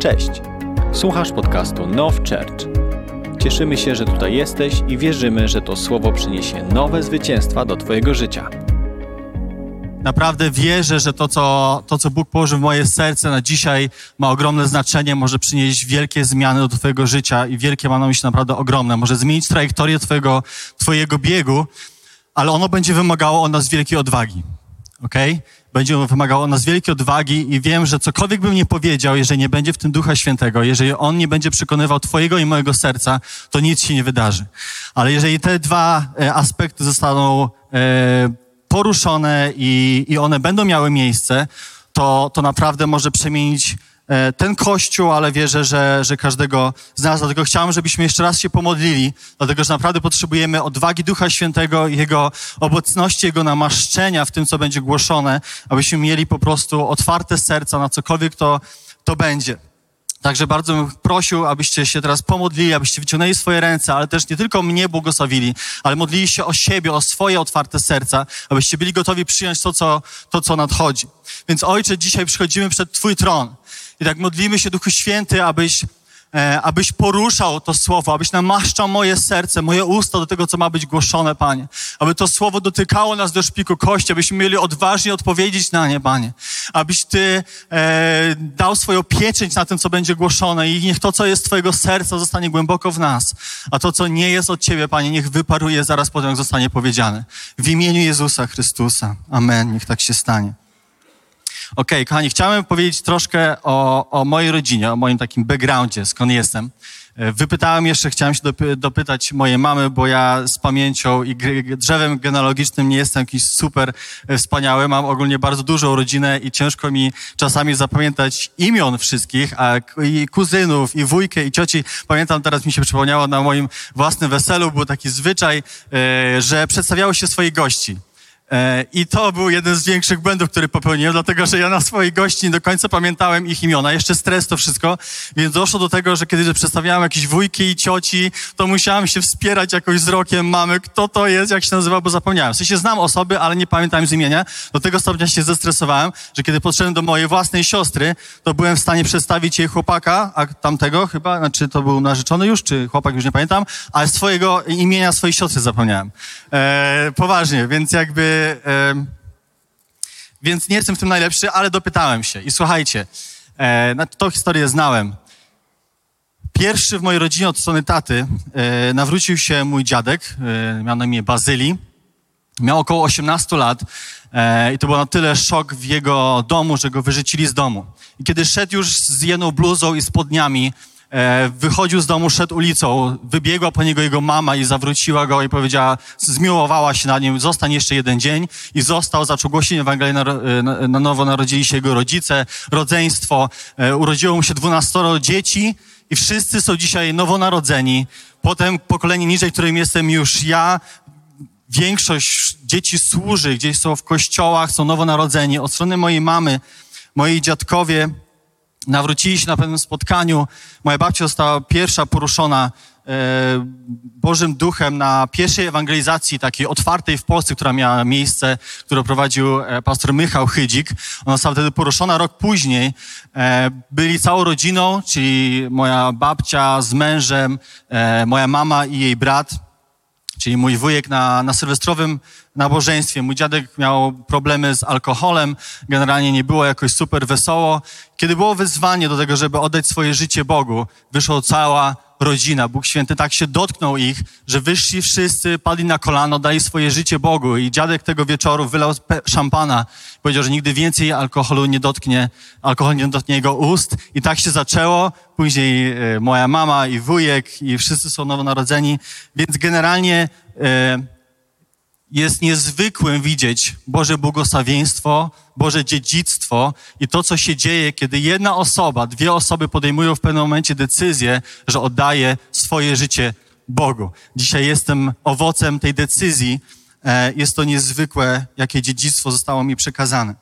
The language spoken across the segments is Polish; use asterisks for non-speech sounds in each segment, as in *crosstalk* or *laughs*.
Cześć! Słuchasz podcastu Now Church. Cieszymy się, że tutaj jesteś i wierzymy, że to słowo przyniesie nowe zwycięstwa do Twojego życia. Naprawdę wierzę, że to co, to, co Bóg położył w moje serce na dzisiaj, ma ogromne znaczenie, może przynieść wielkie zmiany do Twojego życia i wielkie ma na myśli naprawdę ogromne. Może zmienić trajektorię Twojego, twojego biegu, ale ono będzie wymagało od nas wielkiej odwagi. ok? Będzie wymagało nas wielkiej odwagi i wiem, że cokolwiek bym nie powiedział, jeżeli nie będzie w tym Ducha Świętego, jeżeli On nie będzie przekonywał Twojego i mojego serca, to nic się nie wydarzy. Ale jeżeli te dwa e, aspekty zostaną e, poruszone i, i one będą miały miejsce, to, to naprawdę może przemienić ten kościół, ale wierzę, że, że każdego z nas. Dlatego chciałem, żebyśmy jeszcze raz się pomodlili, dlatego że naprawdę potrzebujemy odwagi Ducha Świętego, Jego obecności, Jego namaszczenia w tym, co będzie głoszone, abyśmy mieli po prostu otwarte serca na cokolwiek to, to będzie. Także bardzo bym prosił, abyście się teraz pomodlili, abyście wyciągnęli swoje ręce, ale też nie tylko mnie błogosławili, ale modlili się o siebie, o swoje otwarte serca, abyście byli gotowi przyjąć to, co, to, co nadchodzi. Więc Ojcze, dzisiaj przychodzimy przed Twój tron i tak modlimy się, Duchu Święty, abyś abyś poruszał to słowo, abyś namaszczał moje serce, moje usta do tego, co ma być głoszone, Panie. Aby to słowo dotykało nas do szpiku kości, abyśmy mieli odważnie odpowiedzieć na nie, Panie. Abyś Ty e, dał swoją pieczęć na tym, co będzie głoszone i niech to, co jest Twojego serca, zostanie głęboko w nas, a to, co nie jest od Ciebie, Panie, niech wyparuje zaraz potem, jak zostanie powiedziane. W imieniu Jezusa Chrystusa. Amen. Niech tak się stanie. Okej, okay, kochani, chciałem powiedzieć troszkę o, o mojej rodzinie, o moim takim backgroundzie, skąd jestem. E, wypytałem jeszcze, chciałem się dopy, dopytać mojej mamy, bo ja z pamięcią i drzewem genealogicznym nie jestem jakiś super e, wspaniały. Mam ogólnie bardzo dużą rodzinę i ciężko mi czasami zapamiętać imion wszystkich, a i kuzynów, i wujkę, i cioci. Pamiętam, teraz mi się przypomniało na moim własnym weselu, był taki zwyczaj, e, że przedstawiało się swoich gości. E, I to był jeden z większych błędów, który popełniłem, dlatego że ja na swoich gości nie do końca pamiętałem ich imiona. Jeszcze stres to wszystko, więc doszło do tego, że kiedy przedstawiałem jakieś wujki i cioci, to musiałem się wspierać jakoś wzrokiem mamy, kto to jest, jak się nazywa, bo zapomniałem. W sensie znam osoby, ale nie pamiętam z imienia. Do tego stopnia się zestresowałem, że kiedy podszedłem do mojej własnej siostry, to byłem w stanie przedstawić jej chłopaka, a tamtego chyba, znaczy to był narzeczony już, czy chłopak, już nie pamiętam, ale swojego imienia swojej siostry zapomniałem. E, poważnie, więc jakby więc nie jestem w tym najlepszy, ale dopytałem się. I słuchajcie, e, tą historię znałem. Pierwszy w mojej rodzinie od strony taty e, nawrócił się mój dziadek, e, miał na imię Bazyli. Miał około 18 lat e, i to był na tyle szok w jego domu, że go wyrzucili z domu. I kiedy szedł już z jedną bluzą i spodniami, wychodził z domu, szedł ulicą, wybiegła po niego jego mama i zawróciła go i powiedziała, zmiłowała się na nim, zostań jeszcze jeden dzień i został, zaczął głosić Ewangelię, na, e, na, na nowo narodzili się jego rodzice, rodzeństwo, e, urodziło mu się dwunastoro dzieci i wszyscy są dzisiaj nowonarodzeni. Potem pokolenie niżej, którym jestem już ja, większość dzieci służy, gdzieś są w kościołach, są nowonarodzeni. Od strony mojej mamy, moi dziadkowie, nawrócili się na pewnym spotkaniu. Moja babcia została pierwsza poruszona e, Bożym Duchem na pierwszej ewangelizacji takiej otwartej w Polsce, która miała miejsce, którą prowadził e, pastor Michał Chydzik. Ona została wtedy poruszona rok później. E, byli całą rodziną, czyli moja babcia z mężem, moja mama i jej brat, czyli mój wujek na, na sylwestrowym nabożeństwie. Mój dziadek miał problemy z alkoholem, generalnie nie było jakoś super wesoło. Kiedy było wyzwanie do tego, żeby oddać swoje życie Bogu, wyszła cała rodzina. Bóg Święty tak się dotknął ich, że wyszli wszyscy, padli na kolano, dali swoje życie Bogu. I dziadek tego wieczoru wylał szampana. Powiedział, że nigdy więcej alkoholu nie dotknie, alkohol nie dotknie jego ust. I tak się zaczęło. Później e, moja mama i wujek i wszyscy są nowonarodzeni. Więc generalnie e, jest niezwykłym widzieć Boże błogosławieństwo, Boże dziedzictwo i to, co się dzieje, kiedy jedna osoba, dwie osoby podejmują w pewnym momencie decyzję, że oddaje swoje życie Bogu. Dzisiaj jestem owocem tej decyzji. E, jest to niezwykłe, jakie dziedzictwo zostało mi przekazane.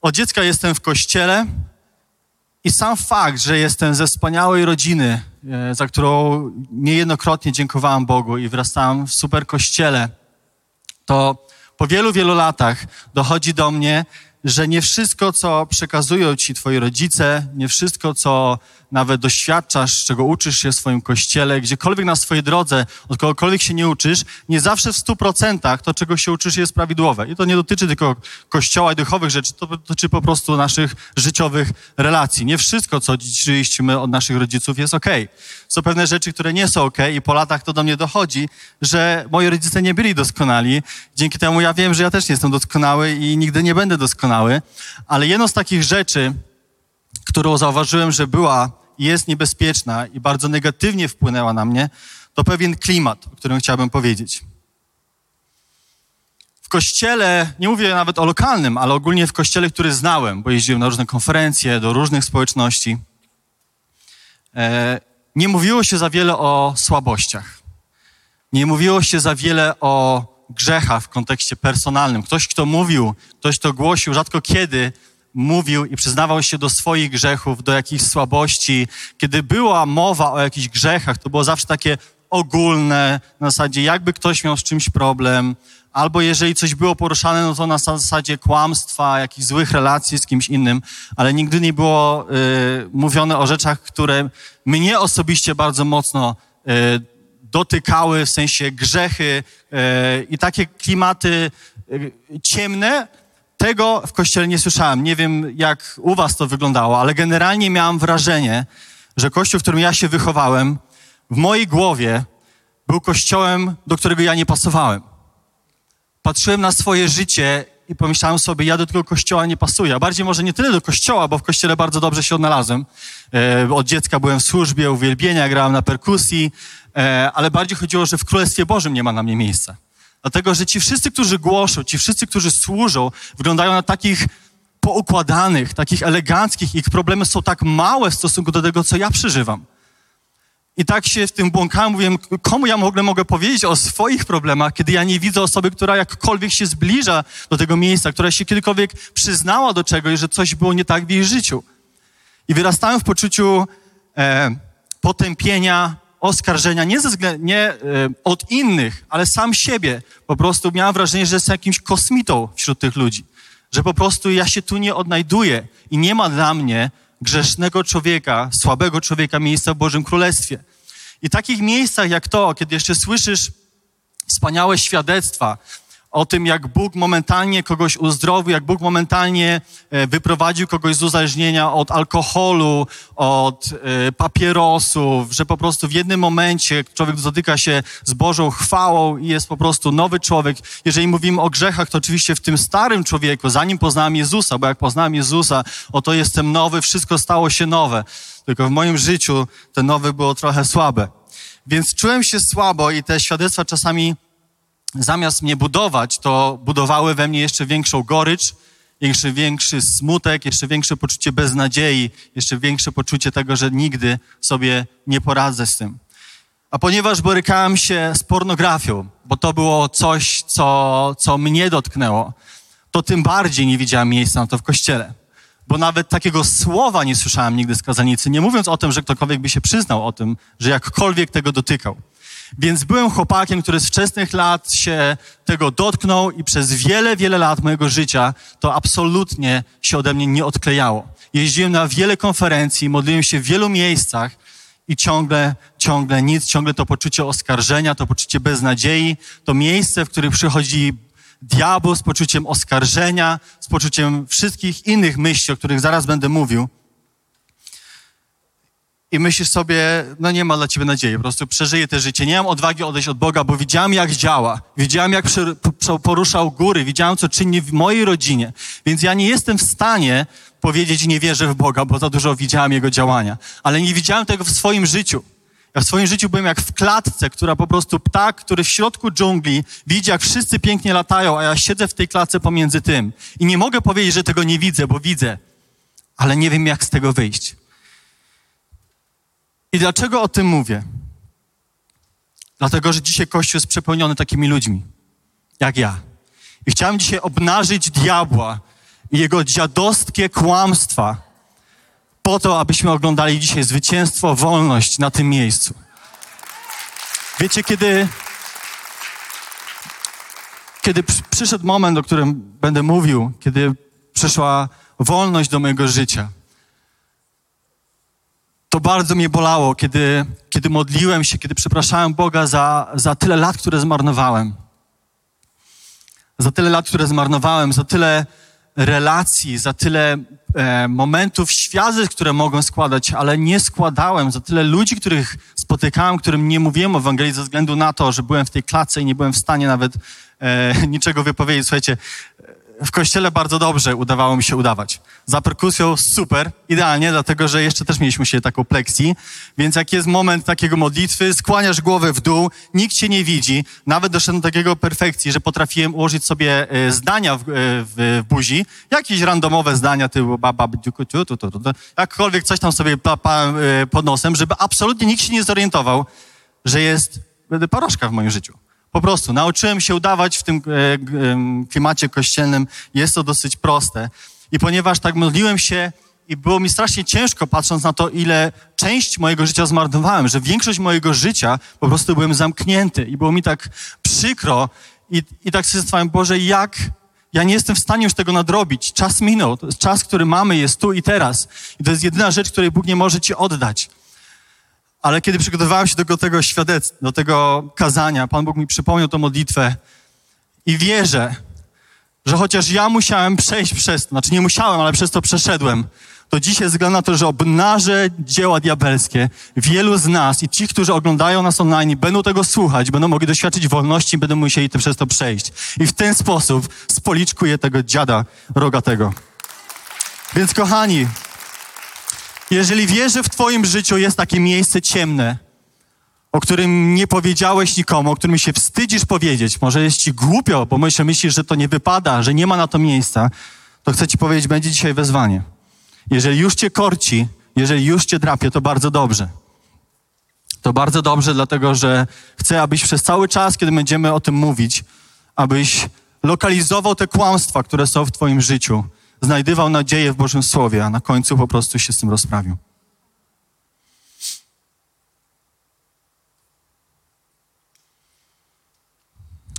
Od dziecka jestem w kościele i sam fakt, że jestem ze wspaniałej rodziny, e, za którą niejednokrotnie dziękowałem Bogu i wrastałem w super kościele, to po wielu, wielu latach dochodzi do mnie, że nie wszystko, co przekazują ci twoi rodzice, nie wszystko, co nawet doświadczasz, czego uczysz się w swoim kościele, gdziekolwiek na swojej drodze, od kogokolwiek się nie uczysz, nie zawsze w stu procentach to, czego się uczysz, jest prawidłowe. I to nie dotyczy tylko kościoła i duchowych rzeczy, to dotyczy po prostu naszych życiowych relacji. Nie wszystko, co dziedziczyliśmy od naszych rodziców, jest okej. Okay. Są pewne rzeczy, które nie są okay i po latach to do mnie dochodzi, że moi rodzice nie byli doskonali. Dzięki temu ja wiem, że ja też nie jestem doskonały i nigdy nie będę doskonały. Ale jedną z takich rzeczy, którą zauważyłem, że była i jest niebezpieczna i bardzo negatywnie wpłynęła na mnie, to pewien klimat, o którym chciałbym powiedzieć. W kościele, nie mówię nawet o lokalnym, ale ogólnie w kościele, który znałem, bo jeździłem na różne konferencje, do różnych społeczności, e, nie mówiło się za wiele o słabościach. Nie mówiło się za wiele o grzechach w kontekście personalnym. Ktoś, kto mówił, ktoś, kto głosił, rzadko kiedy mówił i przyznawał się do swoich grzechów, do jakichś słabości. Kiedy była mowa o jakichś grzechach, to było zawsze takie ogólne, na zasadzie jakby ktoś miał z czymś problem, albo jeżeli coś było poruszane, no to na zasadzie kłamstwa, jakichś złych relacji z kimś innym, ale nigdy nie było y, mówione o rzeczach, które mnie osobiście bardzo mocno y, dotykały, w sensie grzechy y, i takie klimaty y, ciemne, tego w kościele nie słyszałem. Nie wiem, jak u was to wyglądało, ale generalnie miałem wrażenie, że kościół, w którym ja się wychowałem, w mojej głowie był kościołem, do którego ja nie pasowałem. Patrzyłem na swoje życie i pomyślałem sobie, ja do tego kościoła nie pasuję. A bardziej może nie tyle do kościoła, bo w kościele bardzo dobrze się odnalazłem. E, od dziecka byłem w służbie, uwielbienia, grałem na perkusji, e, ale bardziej chodziło, że w Królestwie Bożym nie ma na mnie miejsca. Dlatego, że ci wszyscy, którzy głoszą, ci wszyscy, którzy służą, wyglądają na takich poukładanych, takich eleganckich, ich problemy są tak małe w stosunku do tego, co ja przeżywam. I tak się w tym błąkałem, mówiłem, komu ja mogę, mogę powiedzieć o swoich problemach, kiedy ja nie widzę osoby, która jakkolwiek się zbliża do tego miejsca, która się kiedykolwiek przyznała do czegoś, że coś było nie tak w jej życiu. I wyrastałem w poczuciu e, potępienia, oskarżenia, nie, ze względu, nie e, od innych, ale sam siebie. Po prostu miałem wrażenie, że jestem jakimś kosmitą wśród tych ludzi. Że po prostu ja się tu nie odnajduję i nie ma dla mnie grzesznego człowieka, słabego człowieka miejsca w Bożym Królestwie. I w takich miejscach jak to, kiedy jeszcze słyszysz wspaniałe świadectwa, o tym, jak Bóg momentalnie kogoś uzdrowił, jak Bóg momentalnie e, wyprowadził kogoś z uzależnienia od alkoholu, od e, papierosów, że po prostu w jednym momencie człowiek dotyka się z Bożą chwałą i jest po prostu nowy człowiek. Jeżeli mówimy o grzechach, to oczywiście w tym starym człowieku, zanim poznałem Jezusa, bo jak poznałem Jezusa, oto jestem nowy, wszystko stało się nowe. Tylko w moim życiu te nowe było trochę słabe. Więc czułem się słabo i te świadectwa czasami zamiast mnie budować, to budowały we mnie jeszcze większą gorycz, jeszcze większy smutek, jeszcze większe poczucie beznadziei, jeszcze większe poczucie tego, że nigdy sobie nie poradzę z tym. A ponieważ borykałem się z pornografią, bo to było coś, co, co mnie dotknęło, to tym bardziej nie widziałem miejsca na to w kościele. Bo nawet takiego słowa nie słyszałem nigdy z kazanicy, nie mówiąc o tym, że ktokolwiek by się przyznał o tym, że jakkolwiek tego dotykał. Więc byłem chłopakiem, który z wczesnych lat się tego dotknął i przez wiele, wiele lat mojego życia to absolutnie się ode mnie nie odklejało. Jeździłem na wiele konferencji, modliłem się w wielu miejscach i ciągle, ciągle nic, ciągle to poczucie oskarżenia, to poczucie beznadziei, to miejsce, w którym przychodzi diabeł z poczuciem oskarżenia, z poczuciem wszystkich innych myśli, o których zaraz będę mówił i myślisz sobie, no nie ma dla ciebie nadziei, po prostu przeżyję te życie. Nie mam odwagi odejść od Boga, bo widziałem, jak działa. Widziałem, jak poruszał góry, widziałem, co czyni w mojej rodzinie. Więc ja nie jestem w stanie powiedzieć, nie wierzę w Boga, bo za dużo widziałem Jego działania. Ale nie widziałem tego w swoim życiu. Ja w swoim życiu byłem jak w klatce, która po prostu ptak, który w środku dżungli widzi, jak wszyscy pięknie latają, a ja siedzę w tej klatce pomiędzy tym. I nie mogę powiedzieć, że tego nie widzę, bo widzę, ale nie wiem, jak z tego wyjść. I dlaczego o tym mówię? Dlatego, że dzisiaj Kościół jest przepełniony takimi ludźmi, jak ja. I chciałem dzisiaj obnażyć diabła i jego dziadostkie kłamstwa po to, abyśmy oglądali dzisiaj zwycięstwo, wolność na tym miejscu. Wiecie, kiedy, kiedy przyszedł moment, o którym będę mówił, kiedy przyszła wolność do mojego życia. To bardzo mnie bolało, kiedy, kiedy modliłem się, kiedy przepraszałem Boga za, za tyle lat, które zmarnowałem. Za tyle lat, które zmarnowałem, za tyle relacji, za tyle e, momentów świazy, które mogłem składać, ale nie składałem, za tyle ludzi, których spotykałem, którym nie mówiłem o Ewangelii ze względu na to, że byłem w tej klatce i nie byłem w stanie nawet e, *laughs* niczego wypowiedzieć. Słuchajcie, w kościele bardzo dobrze udawało mi się udawać. Za perkusją super, idealnie, dlatego że jeszcze też mieliśmy się taką pleksji, więc jak jest moment takiego modlitwy, skłaniasz głowę w dół, nikt cię nie widzi, nawet doszedłem do takiego perfekcji, że potrafiłem ułożyć sobie e, zdania w, e, w, w buzi, jakieś randomowe zdania typu baba, jakkolwiek coś tam sobie papałem e, pod nosem, żeby absolutnie nikt się nie zorientował, że jest paroszka w moim życiu. Po prostu nauczyłem się udawać w tym e, klimacie kościelnym. Jest to dosyć proste. I ponieważ tak modliłem się i było mi strasznie ciężko, patrząc na to, ile część mojego życia zmarnowałem, że większość mojego życia po prostu byłem zamknięty i było mi tak przykro i, i tak zastanawiałem, Boże, jak ja nie jestem w stanie już tego nadrobić. Czas minął. Czas, który mamy, jest tu i teraz. I to jest jedyna rzecz, której Bóg nie może ci oddać. Ale kiedy przygotowywałem się do tego świadectwa, do tego kazania, Pan Bóg mi przypomniał tę modlitwę i wierzę, że chociaż ja musiałem przejść przez to, znaczy nie musiałem, ale przez to przeszedłem, to dzisiaj ze względu na to, że obnażę dzieła diabelskie, wielu z nas i ci, którzy oglądają nas online, będą tego słuchać, będą mogli doświadczyć wolności, będą musieli to przez to przejść. I w ten sposób spoliczkuję tego dziada rogatego. Więc kochani, jeżeli wiesz, że w Twoim życiu jest takie miejsce ciemne, o którym nie powiedziałeś nikomu, o którym się wstydzisz powiedzieć, może jest Ci głupio, bo myślisz, myślisz, że to nie wypada, że nie ma na to miejsca, to chcę Ci powiedzieć, będzie dzisiaj wezwanie. Jeżeli już Cię korci, jeżeli już Cię drapie, to bardzo dobrze. To bardzo dobrze, dlatego że chcę, abyś przez cały czas, kiedy będziemy o tym mówić, abyś lokalizował te kłamstwa, które są w Twoim życiu, znajdywał nadzieję w Bożym Słowie, a na końcu po prostu się z tym rozprawił.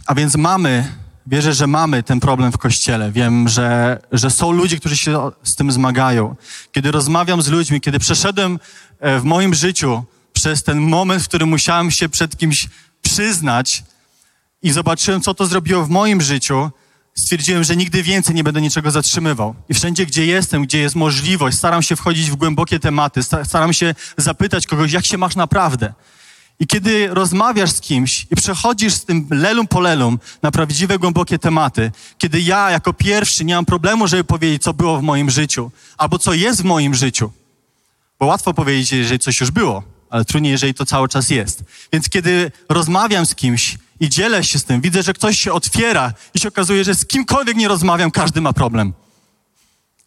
A więc mamy, wierzę, że mamy ten problem w kościele. Wiem, że, że są ludzie, którzy się z tym zmagają. Kiedy rozmawiam z ludźmi, kiedy przeszedłem e, w moim życiu przez ten moment, w którym musiałem się przed kimś przyznać i zobaczyłem, co to zrobiło w moim życiu, stwierdziłem, że nigdy więcej nie będę niczego zatrzymywał. I wszędzie, gdzie jestem, gdzie jest możliwość, staram się wchodzić w głębokie tematy, sta- staram się zapytać kogoś, jak się masz naprawdę. I kiedy rozmawiasz z kimś i przechodzisz z tym lelum po lelum na prawdziwe, głębokie tematy, kiedy ja jako pierwszy nie mam problemu, żeby powiedzieć, co było w moim życiu, albo co jest w moim życiu, bo łatwo powiedzieć, jeżeli coś już było, ale trudniej, jeżeli to cały czas jest. Więc kiedy rozmawiam z kimś i dzielę się z tym, widzę, że ktoś się otwiera i się okazuje, że z kimkolwiek nie rozmawiam, każdy ma problem.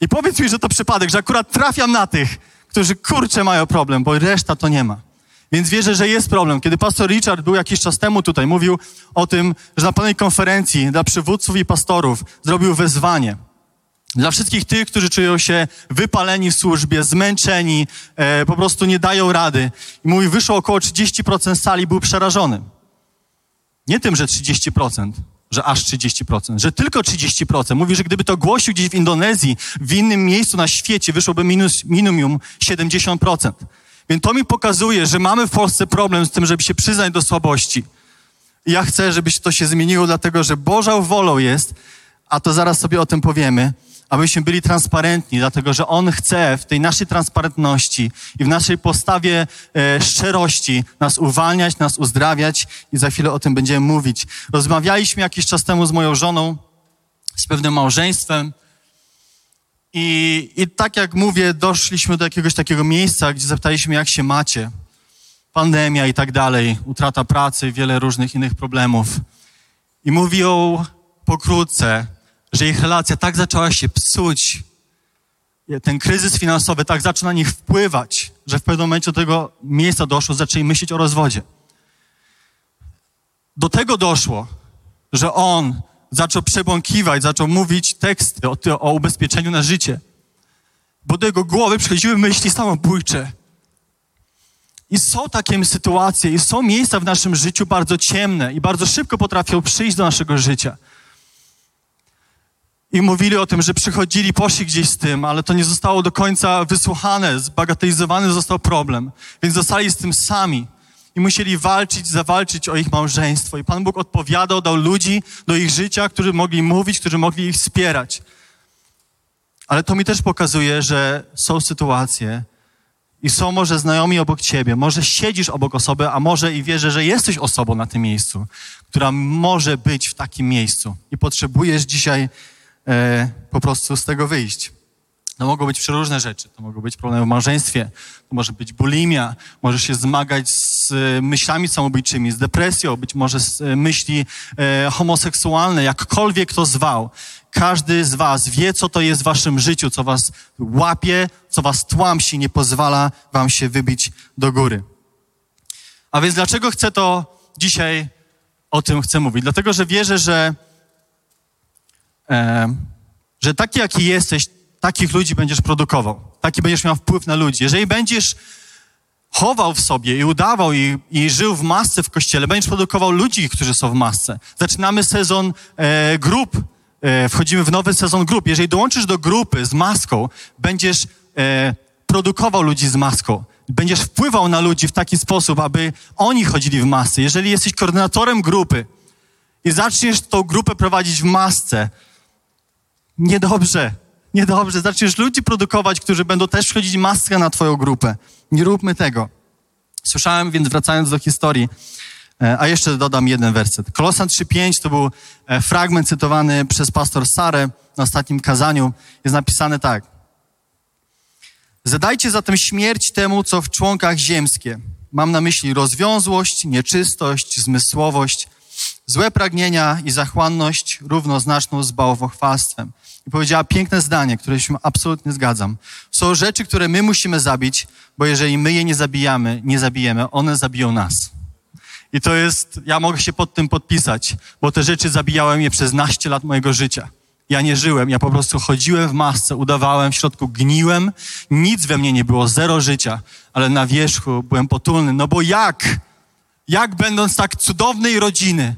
I powiedz mi, że to przypadek, że akurat trafiam na tych, którzy kurczę mają problem, bo reszta to nie ma. Więc wierzę, że jest problem. Kiedy pastor Richard był jakiś czas temu tutaj, mówił o tym, że na pewnej konferencji dla przywódców i pastorów zrobił wezwanie. Dla wszystkich tych, którzy czują się wypaleni w służbie, zmęczeni, e, po prostu nie dają rady. I mówi, wyszło około 30% sali, był przerażony. Nie tym, że 30%, że aż 30%, że tylko 30%. Mówi, że gdyby to głosił gdzieś w Indonezji, w innym miejscu na świecie, wyszłoby minus, minimum 70%. Więc to mi pokazuje, że mamy w Polsce problem z tym, żeby się przyznać do słabości. Ja chcę, żeby to się zmieniło, dlatego że Bożą wolą jest, a to zaraz sobie o tym powiemy, abyśmy byli transparentni, dlatego że On chce w tej naszej transparentności i w naszej postawie e, szczerości nas uwalniać, nas uzdrawiać i za chwilę o tym będziemy mówić. Rozmawialiśmy jakiś czas temu z moją żoną, z pewnym małżeństwem i, i tak jak mówię, doszliśmy do jakiegoś takiego miejsca, gdzie zapytaliśmy, jak się macie. Pandemia i tak dalej, utrata pracy, wiele różnych innych problemów. I mówią pokrótce, że ich relacja tak zaczęła się psuć, ten kryzys finansowy tak zaczął na nich wpływać, że w pewnym momencie do tego miejsca doszło, zaczęli myśleć o rozwodzie. Do tego doszło, że on zaczął przebąkiwać, zaczął mówić teksty o, o ubezpieczeniu na życie. Bo do jego głowy przychodziły myśli samobójcze. I są takie sytuacje, i są miejsca w naszym życiu bardzo ciemne i bardzo szybko potrafią przyjść do naszego życia. I mówili o tym, że przychodzili, poszli gdzieś z tym, ale to nie zostało do końca wysłuchane, zbagatelizowany został problem. Więc zostali z tym sami i musieli walczyć, zawalczyć o ich małżeństwo. I Pan Bóg odpowiadał, dał ludzi do ich życia, którzy mogli mówić, którzy mogli ich wspierać. Ale to mi też pokazuje, że są sytuacje i są może znajomi obok ciebie, może siedzisz obok osoby, a może i wierzę, że jesteś osobą na tym miejscu, która może być w takim miejscu i potrzebujesz dzisiaj po prostu z tego wyjść. To mogą być przeróżne rzeczy. To mogą być problemy w małżeństwie, to może być bulimia, możesz się zmagać z e, myślami samobójczymi, z depresją, być może z e, myśli e, homoseksualne, jakkolwiek to zwał. Każdy z was wie, co to jest w waszym życiu, co was łapie, co was tłamsi, nie pozwala wam się wybić do góry. A więc dlaczego chcę to dzisiaj o tym chcę mówić? Dlatego, że wierzę, że, e, że taki, jaki jesteś, takich ludzi będziesz produkował. Taki będziesz miał wpływ na ludzi. Jeżeli będziesz chował w sobie i udawał i, i żył w masce w kościele, będziesz produkował ludzi, którzy są w masce. Zaczynamy sezon e, grup, e, wchodzimy w nowy sezon grup. Jeżeli dołączysz do grupy z maską, będziesz e, produkował ludzi z maską. Będziesz wpływał na ludzi w taki sposób, aby oni chodzili w masce. Jeżeli jesteś koordynatorem grupy i zaczniesz tą grupę prowadzić w masce, niedobrze, niedobrze. Zaczniesz ludzi produkować, którzy będą też wchodzić maskę na twoją grupę. Nie róbmy tego. Słyszałem, więc wracając do historii, e, a jeszcze dodam jeden werset. Kolosan 3.5 to był e, fragment cytowany przez pastor Sarę na ostatnim kazaniu. Jest napisane tak. Zadajcie zatem śmierć temu, co w członkach ziemskie. Mam na myśli rozwiązłość, nieczystość, zmysłowość, złe pragnienia i zachłanność równoznaczną z bałwochwalstwem. I powiedziała piękne zdanie, które się absolutnie zgadzam. Są rzeczy, które my musimy zabić, bo jeżeli my je nie zabijamy, nie zabijemy, one zabiją nas. I to jest, ja mogę się pod tym podpisać, bo te rzeczy zabijałem je przez naście lat mojego życia. Ja nie żyłem, ja po prostu chodziłem w masce, udawałem, w środku gniłem, nic we mnie nie było, zero życia, ale na wierzchu byłem potulny. No bo jak? Jak będąc tak cudownej rodziny,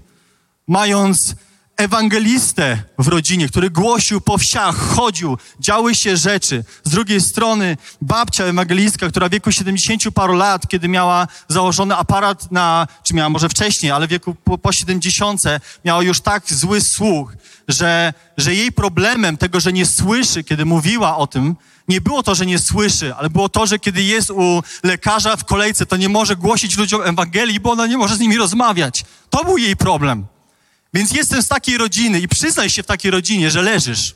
mając ewangelistę w rodzinie, który głosił po wsiach, chodził, działy się rzeczy. Z drugiej strony babcia ewangelistka, która w wieku 70 paru lat, kiedy miała założony aparat na, czy miała może wcześniej, ale w wieku po, po 70 miała już tak zły słuch, że, że jej problemem tego, że nie słyszy, kiedy mówiła o tym, nie było to, że nie słyszy, ale było to, że kiedy jest u lekarza w kolejce, to nie może głosić ludziom Ewangelii, bo ona nie może z nimi rozmawiać. To był jej problem. Więc jestem z takiej rodziny i przyznaj się w takiej rodzinie, że leżysz.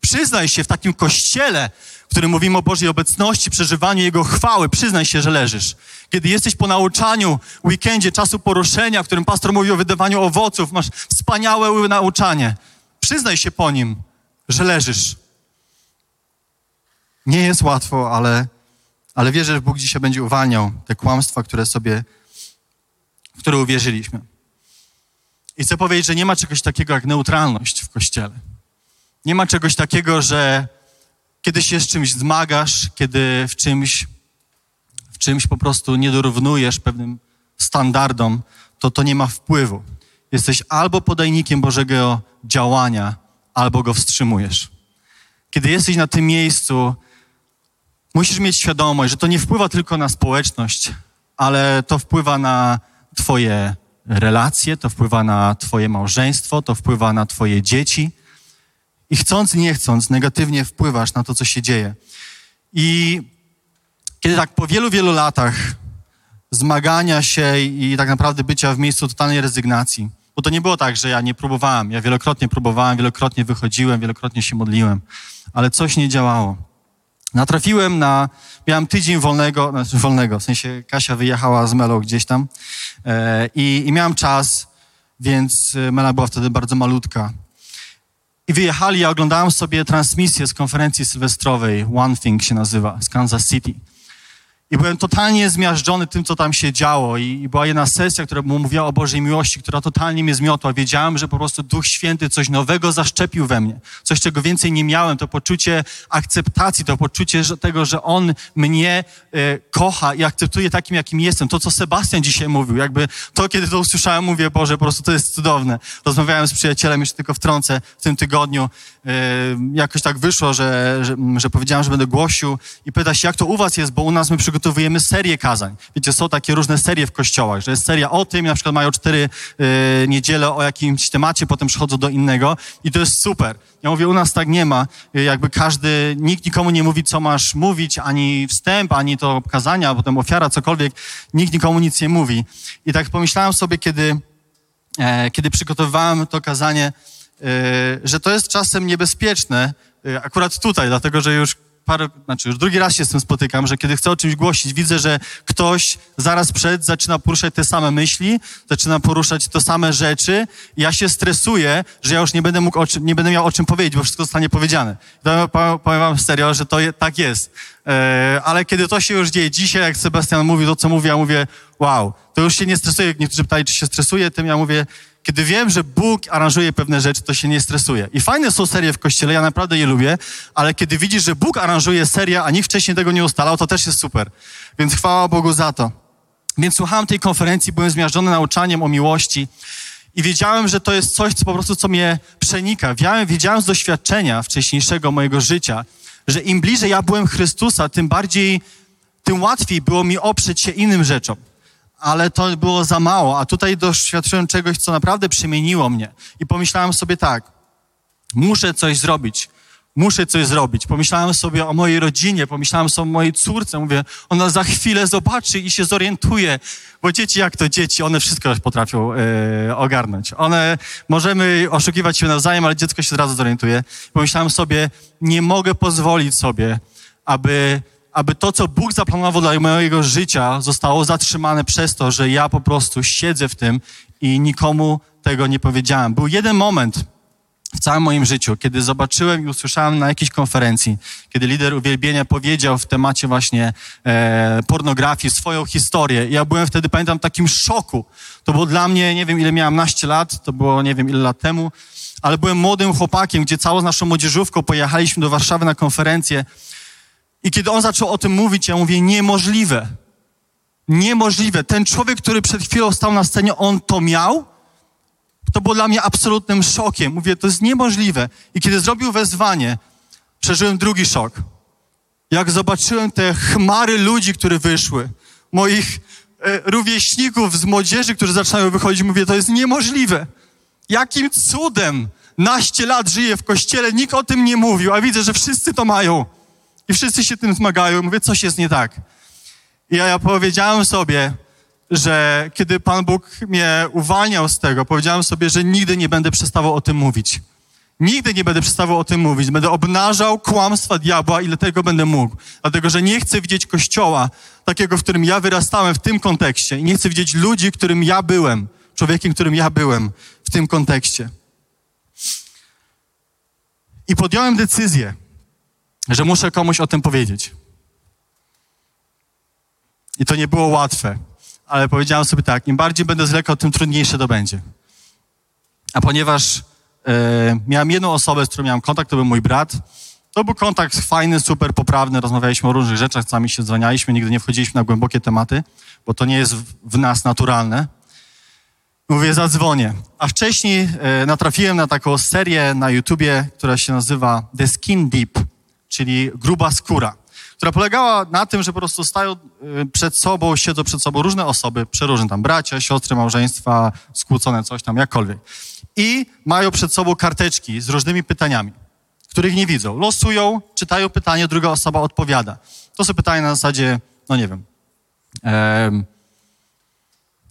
Przyznaj się w takim kościele, w którym mówimy o Bożej obecności, przeżywaniu Jego chwały. Przyznaj się, że leżysz. Kiedy jesteś po nauczaniu, weekendzie, czasu poruszenia, w którym pastor mówi o wydawaniu owoców, masz wspaniałe nauczanie. Przyznaj się po nim, że leżysz. Nie jest łatwo, ale, ale wierzę, że Bóg dzisiaj będzie uwalniał te kłamstwa, które sobie, w które uwierzyliśmy. I chcę powiedzieć, że nie ma czegoś takiego jak neutralność w kościele. Nie ma czegoś takiego, że kiedy się z czymś zmagasz, kiedy w czymś, w czymś po prostu nie dorównujesz pewnym standardom, to to nie ma wpływu. Jesteś albo podajnikiem Bożego działania, albo go wstrzymujesz. Kiedy jesteś na tym miejscu, musisz mieć świadomość, że to nie wpływa tylko na społeczność, ale to wpływa na Twoje relacje, to wpływa na Twoje małżeństwo, to wpływa na Twoje dzieci. I chcąc, nie chcąc, negatywnie wpływasz na to, co się dzieje. I kiedy tak po wielu, wielu latach zmagania się i tak naprawdę bycia w miejscu totalnej rezygnacji, bo to nie było tak, że ja nie próbowałem. Ja wielokrotnie próbowałem, wielokrotnie wychodziłem, wielokrotnie się modliłem, ale coś nie działało. Natrafiłem na, miałem tydzień wolnego, znaczy wolnego, w sensie Kasia wyjechała z Melą gdzieś tam e, i, i miałem czas, więc e, Mela była wtedy bardzo malutka. I wyjechali, ja oglądałem sobie transmisję z konferencji sylwestrowej, One Thing się nazywa, z Kansas City. I byłem totalnie zmiażdżony tym, co tam się działo. I, I, była jedna sesja, która mówiła o Bożej miłości, która totalnie mnie zmiotła. Wiedziałem, że po prostu Duch Święty coś nowego zaszczepił we mnie. Coś, czego więcej nie miałem. To poczucie akceptacji, to poczucie że, tego, że On mnie e, kocha i akceptuje takim, jakim jestem. To, co Sebastian dzisiaj mówił. Jakby to, kiedy to usłyszałem, mówię, Boże, po prostu to jest cudowne. Rozmawiałem z przyjacielem, jeszcze tylko wtrącę, w tym tygodniu jakoś tak wyszło, że, że, że powiedziałem, że będę głosił i pyta się, jak to u was jest, bo u nas my przygotowujemy serię kazań. Wiecie, są takie różne serie w kościołach, że jest seria o tym, na przykład mają cztery e, niedziele o jakimś temacie, potem przechodzą do innego i to jest super. Ja mówię, u nas tak nie ma. E, Jakby każdy, nikt nikomu nie mówi, co masz mówić, ani wstęp, ani to kazania, potem ofiara, cokolwiek. Nikt nikomu nic nie mówi. I tak pomyślałem sobie, kiedy, e, kiedy przygotowywałem to kazanie, że to jest czasem niebezpieczne, e, akurat tutaj, dlatego że już parę, znaczy już drugi raz się z tym spotykam, że kiedy chcę o czymś głosić, widzę, że ktoś zaraz przed zaczyna poruszać te same myśli, zaczyna poruszać te same rzeczy ja się stresuję, że ja już nie będę mógł czym, nie będę miał o czym powiedzieć, bo wszystko zostanie powiedziane. To powiem- wam serio, że to je, tak jest. E, ale kiedy to się już dzieje dzisiaj, jak Sebastian mówi to, co mówi, ja mówię, wow, to już się nie stresuję. Niektórzy pytali, czy się stresuje tym, ja mówię, kiedy wiem, że Bóg aranżuje pewne rzeczy, to się nie stresuję. I fajne są serie w kościele, ja naprawdę je lubię, ale kiedy widzisz, że Bóg aranżuje serię, a nikt wcześniej tego nie ustalał, to też jest super. Więc chwała Bogu za to. Więc słuchałem tej konferencji, byłem zmiażdżony nauczaniem o miłości i wiedziałem, że to jest coś, co po prostu, co mnie przenika. Wiedziałem, wiedziałem z doświadczenia wcześniejszego mojego życia, że im bliżej ja byłem Chrystusa, tym bardziej, tym łatwiej było mi oprzeć się innym rzeczom ale to było za mało, a tutaj doświadczyłem czegoś, co naprawdę przemieniło mnie. I pomyślałem sobie tak, muszę coś zrobić, muszę coś zrobić. Pomyślałem sobie o mojej rodzinie, pomyślałem sobie o mojej córce, mówię, ona za chwilę zobaczy i się zorientuje, bo dzieci jak to dzieci, one wszystko potrafią e, ogarnąć. One, możemy oszukiwać się nawzajem, ale dziecko się od razu zorientuje. Pomyślałem sobie, nie mogę pozwolić sobie, aby aby to, co Bóg zaplanował dla mojego życia, zostało zatrzymane przez to, że ja po prostu siedzę w tym i nikomu tego nie powiedziałem. Był jeden moment w całym moim życiu, kiedy zobaczyłem i usłyszałem na jakiejś konferencji, kiedy lider uwielbienia powiedział w temacie właśnie e, pornografii swoją historię. Ja byłem wtedy, pamiętam, w takim szoku. To było dla mnie, nie wiem ile miałem, naście lat, to było nie wiem ile lat temu, ale byłem młodym chłopakiem, gdzie całą naszą młodzieżówką pojechaliśmy do Warszawy na konferencję i kiedy on zaczął o tym mówić, ja mówię, niemożliwe. Niemożliwe. Ten człowiek, który przed chwilą stał na scenie, on to miał? To było dla mnie absolutnym szokiem. Mówię, to jest niemożliwe. I kiedy zrobił wezwanie, przeżyłem drugi szok. Jak zobaczyłem te chmary ludzi, które wyszły, moich e, rówieśników z młodzieży, którzy zaczynają wychodzić, mówię, to jest niemożliwe. Jakim cudem naście lat żyję w kościele, nikt o tym nie mówił, a widzę, że wszyscy to mają. I wszyscy się tym zmagają. Mówię, coś jest nie tak. I ja, ja powiedziałem sobie, że kiedy Pan Bóg mnie uwalniał z tego, powiedziałem sobie, że nigdy nie będę przestawał o tym mówić. Nigdy nie będę przestawał o tym mówić. Będę obnażał kłamstwa diabła, ile tego będę mógł. Dlatego, że nie chcę widzieć kościoła takiego, w którym ja wyrastałem w tym kontekście. I nie chcę widzieć ludzi, którym ja byłem. Człowiekiem, którym ja byłem w tym kontekście. I podjąłem decyzję, że muszę komuś o tym powiedzieć. I to nie było łatwe, ale powiedziałem sobie tak, im bardziej będę zwlekał, tym trudniejsze to będzie. A ponieważ e, miałem jedną osobę, z którą miałem kontakt, to był mój brat, to był kontakt fajny, super poprawny, rozmawialiśmy o różnych rzeczach, sami się dzwanialiśmy, nigdy nie wchodziliśmy na głębokie tematy, bo to nie jest w, w nas naturalne. Mówię, zadzwonię. A wcześniej e, natrafiłem na taką serię na YouTubie, która się nazywa The Skin Deep, czyli gruba skóra, która polegała na tym, że po prostu stają e, przed sobą, siedzą przed sobą różne osoby, przeróżne tam bracia, siostry, małżeństwa, skłócone coś tam, jakkolwiek. I mają przed sobą karteczki z różnymi pytaniami, których nie widzą. Losują, czytają pytanie, druga osoba odpowiada. To są pytania na zasadzie, no nie wiem, em,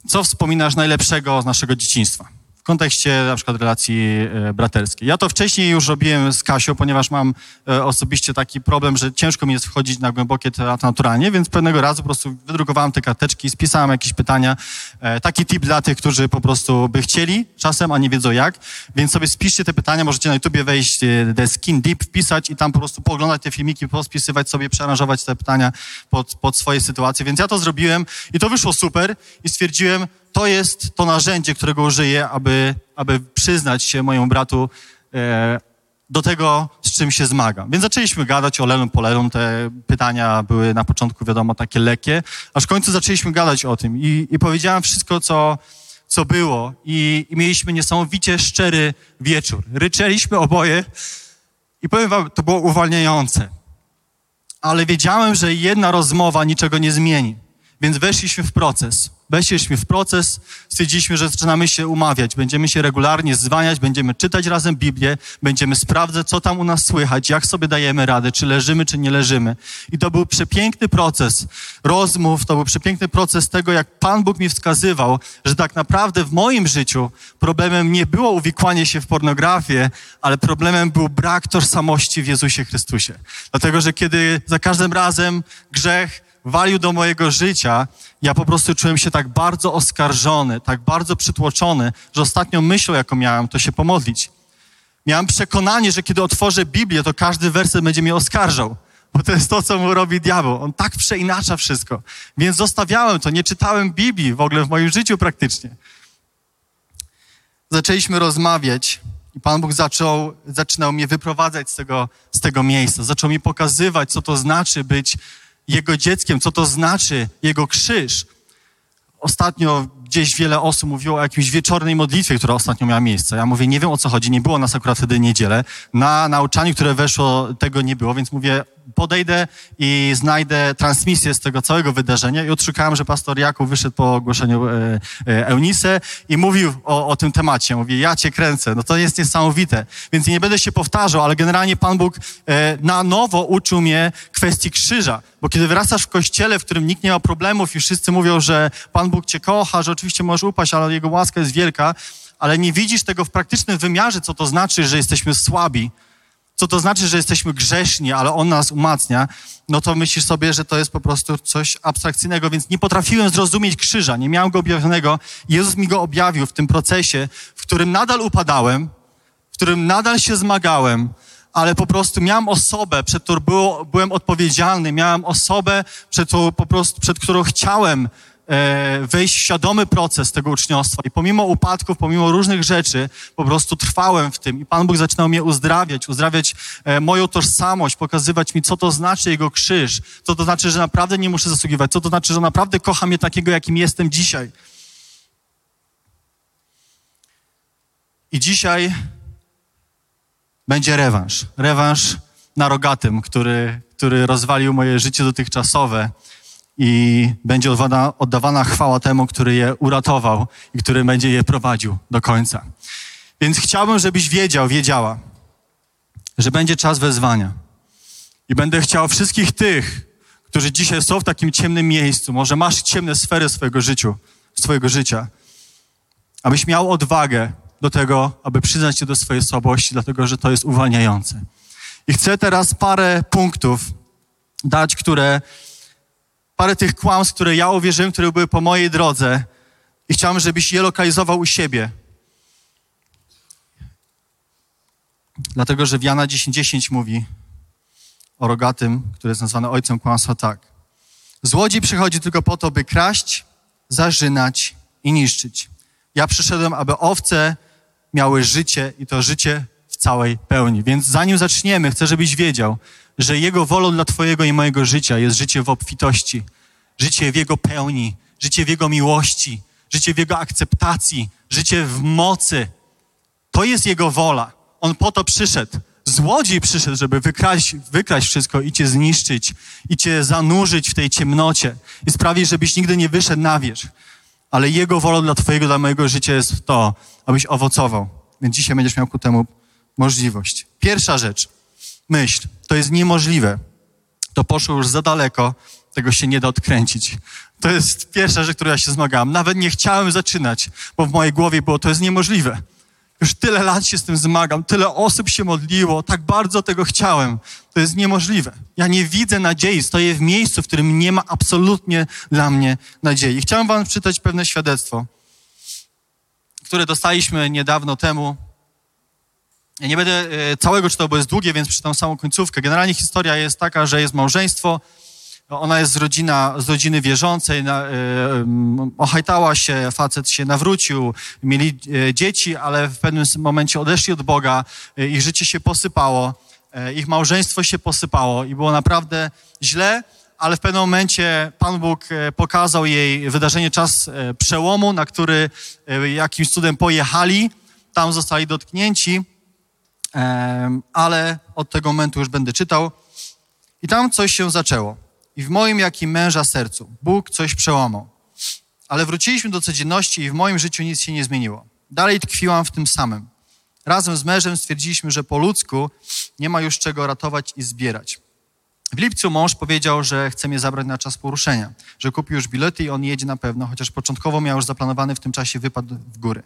co wspominasz najlepszego z naszego dzieciństwa? W kontekście na przykład relacji e, braterskiej. Ja to wcześniej już robiłem z Kasią, ponieważ mam e, osobiście taki problem, że ciężko mi jest wchodzić na głębokie tematy naturalnie, więc pewnego razu po prostu wydrukowałem te karteczki, spisałem jakieś pytania. E, taki tip dla tych, którzy po prostu by chcieli czasem, a nie wiedzą jak. Więc sobie spiszcie te pytania, możecie na YouTubie wejść The Skin Deep, wpisać i tam po prostu pooglądać te filmiki, pospisywać sobie, przearanżować te pytania pod, pod swoje sytuacje. Więc ja to zrobiłem i to wyszło super i stwierdziłem, to jest to narzędzie, którego użyję, aby, aby przyznać się mojemu bratu e, do tego, z czym się zmagam. Więc zaczęliśmy gadać o lelum polelum. Te pytania były na początku, wiadomo, takie lekkie, aż w końcu zaczęliśmy gadać o tym i, i powiedziałem wszystko, co, co było i, i mieliśmy niesamowicie szczery wieczór. Ryczeliśmy oboje, I powiem wam, to było uwalniające. Ale wiedziałem, że jedna rozmowa niczego nie zmieni. Więc weszliśmy w proces. Weszliśmy w proces, stwierdziliśmy, że zaczynamy się umawiać. Będziemy się regularnie zwaniać, będziemy czytać razem Biblię, będziemy sprawdzać, co tam u nas słychać, jak sobie dajemy radę, czy leżymy, czy nie leżymy. I to był przepiękny proces rozmów, to był przepiękny proces tego, jak Pan Bóg mi wskazywał, że tak naprawdę w moim życiu problemem nie było uwikłanie się w pornografię, ale problemem był brak tożsamości w Jezusie Chrystusie. Dlatego, że kiedy za każdym razem grzech walił do mojego życia, ja po prostu czułem się tak bardzo oskarżony, tak bardzo przytłoczony, że ostatnią myślą, jaką miałem, to się pomodlić. Miałem przekonanie, że kiedy otworzę Biblię, to każdy werset będzie mnie oskarżał, bo to jest to, co mu robi diabeł. On tak przeinacza wszystko. Więc zostawiałem to, nie czytałem Biblii w ogóle w moim życiu praktycznie. Zaczęliśmy rozmawiać i Pan Bóg zaczął, zaczynał mnie wyprowadzać z tego, z tego miejsca. Zaczął mi pokazywać, co to znaczy być jego dzieckiem, co to znaczy Jego krzyż. Ostatnio gdzieś wiele osób mówiło o jakiejś wieczornej modlitwie, która ostatnio miała miejsce. Ja mówię, nie wiem o co chodzi, nie było nas akurat wtedy niedzielę. Na nauczaniu, które weszło, tego nie było, więc mówię, podejdę i znajdę transmisję z tego całego wydarzenia i odszukałem, że pastor Jakub wyszedł po ogłoszeniu e, e, Eunice i mówił o, o tym temacie. Mówię, ja cię kręcę. No to jest niesamowite. Więc nie będę się powtarzał, ale generalnie Pan Bóg e, na nowo uczył mnie kwestii krzyża. Bo kiedy wyrastasz w kościele, w którym nikt nie ma problemów i wszyscy mówią, że Pan Bóg cię kocha, że oczywiście możesz upaść, ale Jego łaska jest wielka, ale nie widzisz tego w praktycznym wymiarze, co to znaczy, że jesteśmy słabi, co to znaczy, że jesteśmy grzeszni, ale On nas umacnia, no to myślisz sobie, że to jest po prostu coś abstrakcyjnego, więc nie potrafiłem zrozumieć krzyża, nie miałem go objawionego. Jezus mi go objawił w tym procesie, w którym nadal upadałem, w którym nadal się zmagałem, ale po prostu miałem osobę, przed którą było, byłem odpowiedzialny, miałem osobę, przed, po prostu, przed którą chciałem wejść w świadomy proces tego uczniostwa. I pomimo upadków, pomimo różnych rzeczy, po prostu trwałem w tym. I Pan Bóg zaczynał mnie uzdrawiać, uzdrawiać e, moją tożsamość, pokazywać mi, co to znaczy Jego krzyż, co to znaczy, że naprawdę nie muszę zasługiwać, co to znaczy, że naprawdę kocha mnie takiego, jakim jestem dzisiaj. I dzisiaj będzie rewanż. Rewanż na rogatym, który, który rozwalił moje życie dotychczasowe i będzie oddawana, oddawana chwała temu, który je uratował i który będzie je prowadził do końca. Więc chciałbym, żebyś wiedział, wiedziała, że będzie czas wezwania. I będę chciał wszystkich tych, którzy dzisiaj są w takim ciemnym miejscu, może masz ciemne sfery swojego, życiu, swojego życia, abyś miał odwagę do tego, aby przyznać się do swojej słabości, dlatego że to jest uwalniające. I chcę teraz parę punktów dać, które, parę tych kłamstw, które ja uwierzyłem, które były po mojej drodze i chciałem, żebyś je lokalizował u siebie. Dlatego, że w Jana 10.10 10 mówi o rogatym, który jest nazwany ojcem kłamstwa tak. Złodziej przychodzi tylko po to, by kraść, zarzynać i niszczyć. Ja przyszedłem, aby owce miały życie i to życie całej pełni. Więc zanim zaczniemy, chcę, żebyś wiedział, że Jego wolą dla Twojego i mojego życia jest życie w obfitości, życie w Jego pełni, życie w Jego miłości, życie w Jego akceptacji, życie w mocy. To jest Jego wola. On po to przyszedł. Złodziej przyszedł, żeby wykraść, wykraść wszystko i cię zniszczyć, i cię zanurzyć w tej ciemnocie i sprawić, żebyś nigdy nie wyszedł na wierzch ale Jego wolą dla Twojego, dla mojego życia jest to, abyś owocował. Więc dzisiaj będziesz miał ku temu możliwość. Pierwsza rzecz. Myśl. To jest niemożliwe. To poszło już za daleko. Tego się nie da odkręcić. To jest pierwsza rzecz, którą ja się zmagałem. Nawet nie chciałem zaczynać, bo w mojej głowie było, to jest niemożliwe. Już tyle lat się z tym zmagam, tyle osób się modliło, tak bardzo tego chciałem. To jest niemożliwe. Ja nie widzę nadziei, stoję w miejscu, w którym nie ma absolutnie dla mnie nadziei. Chciałem wam przeczytać pewne świadectwo, które dostaliśmy niedawno temu. Ja nie będę e, całego czytał, bo jest długie, więc przeczytam samą końcówkę. Generalnie historia jest taka, że jest małżeństwo, ona jest z, rodzina, z rodziny wierzącej, na, y, się, facet się nawrócił, mieli y, dzieci, ale w pewnym momencie odeszli od Boga, y, ich życie się posypało, ich małżeństwo się posypało i było naprawdę źle, ale w pewnym momencie Pan Bóg pokazał jej wydarzenie, czas przełomu, na który jakimś cudem pojechali, tam zostali dotknięci ale od tego momentu już będę czytał. I tam coś się zaczęło. I w moim, jak i męża sercu, Bóg coś przełamał. Ale wróciliśmy do codzienności i w moim życiu nic się nie zmieniło. Dalej tkwiłam w tym samym. Razem z mężem stwierdziliśmy, że po ludzku nie ma już czego ratować i zbierać. W lipcu mąż powiedział, że chce mnie zabrać na czas poruszenia, że kupił już bilety i on jedzie na pewno, chociaż początkowo miał już zaplanowany w tym czasie wypad w góry.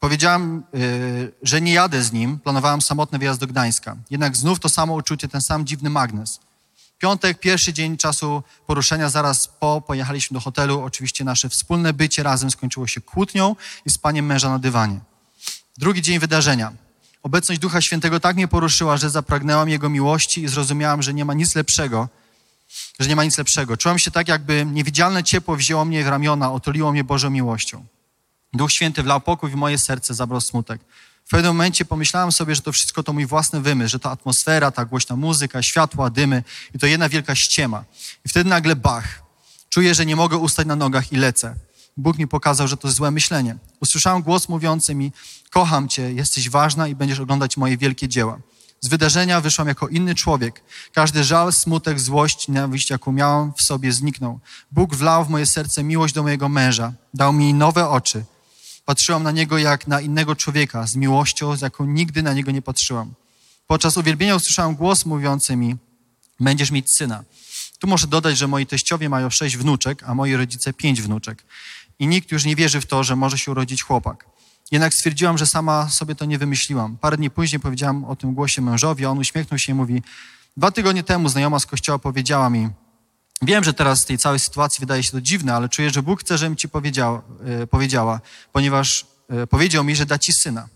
Powiedziałam, yy, że nie jadę z nim, planowałam samotny wyjazd do Gdańska. Jednak znów to samo uczucie, ten sam dziwny magnes. Piątek, pierwszy dzień czasu poruszenia, zaraz po pojechaliśmy do hotelu. Oczywiście nasze wspólne bycie razem skończyło się kłótnią i spaniem męża na dywanie. Drugi dzień wydarzenia. Obecność Ducha Świętego tak mnie poruszyła, że zapragnęłam Jego miłości i zrozumiałam, że nie ma nic lepszego, że nie ma nic lepszego. Czułam się tak, jakby niewidzialne ciepło wzięło mnie w ramiona, otuliło mnie Bożą miłością. Duch Święty wlał pokój w moje serce, zabrał smutek. W pewnym momencie pomyślałam sobie, że to wszystko to mój własny wymysł, że to atmosfera, ta głośna muzyka, światła, dymy i to jedna wielka ściema. I wtedy nagle bach. Czuję, że nie mogę ustać na nogach i lecę. Bóg mi pokazał, że to złe myślenie. Usłyszałam głos mówiący mi: Kocham Cię, jesteś ważna i będziesz oglądać moje wielkie dzieła. Z wydarzenia wyszłam jako inny człowiek. Każdy żal, smutek, złość, nienawiść, jaką miałam w sobie, zniknął. Bóg wlał w moje serce miłość do mojego męża. Dał mi nowe oczy. Patrzyłam na niego jak na innego człowieka, z miłością, z jaką nigdy na niego nie patrzyłam. Podczas uwielbienia usłyszałam głos mówiący mi: Będziesz mieć syna. Tu muszę dodać, że moi teściowie mają sześć wnuczek, a moi rodzice pięć wnuczek. I nikt już nie wierzy w to, że może się urodzić chłopak. Jednak stwierdziłam, że sama sobie to nie wymyśliłam. Parę dni później powiedziałam o tym głosie mężowi, a on uśmiechnął się i mówi: Dwa tygodnie temu znajoma z kościoła powiedziała mi: Wiem, że teraz z tej całej sytuacji wydaje się to dziwne, ale czuję, że Bóg chce, żebym ci powiedział, e, powiedziała, ponieważ e, powiedział mi, że da ci syna.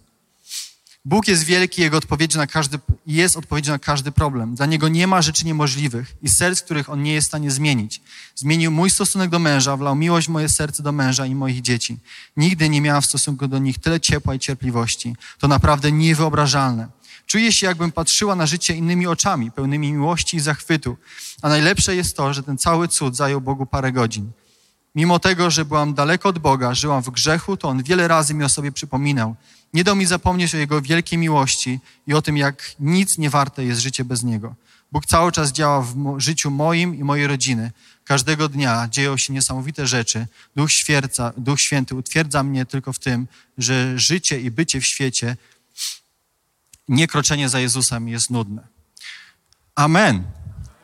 Bóg jest wielki, Jego odpowiedzi na każdy, jest odpowiedzią na każdy problem. Dla Niego nie ma rzeczy niemożliwych i serc, których On nie jest w stanie zmienić. Zmienił mój stosunek do męża, wlał miłość w moje serce do męża i moich dzieci. Nigdy nie miałam w stosunku do nich tyle ciepła i cierpliwości. To naprawdę niewyobrażalne. Czuję się, jakbym patrzyła na życie innymi oczami, pełnymi miłości i zachwytu. A najlepsze jest to, że ten cały cud zajął Bogu parę godzin. Mimo tego, że byłam daleko od Boga, żyłam w grzechu, to On wiele razy mi o sobie przypominał. Nie dał mi zapomnieć o Jego wielkiej miłości i o tym, jak nic nie warte jest życie bez Niego. Bóg cały czas działa w życiu moim i mojej rodziny. Każdego dnia dzieją się niesamowite rzeczy. Duch, Świerca, Duch Święty utwierdza mnie tylko w tym, że życie i bycie w świecie, nie kroczenie za Jezusem jest nudne. Amen.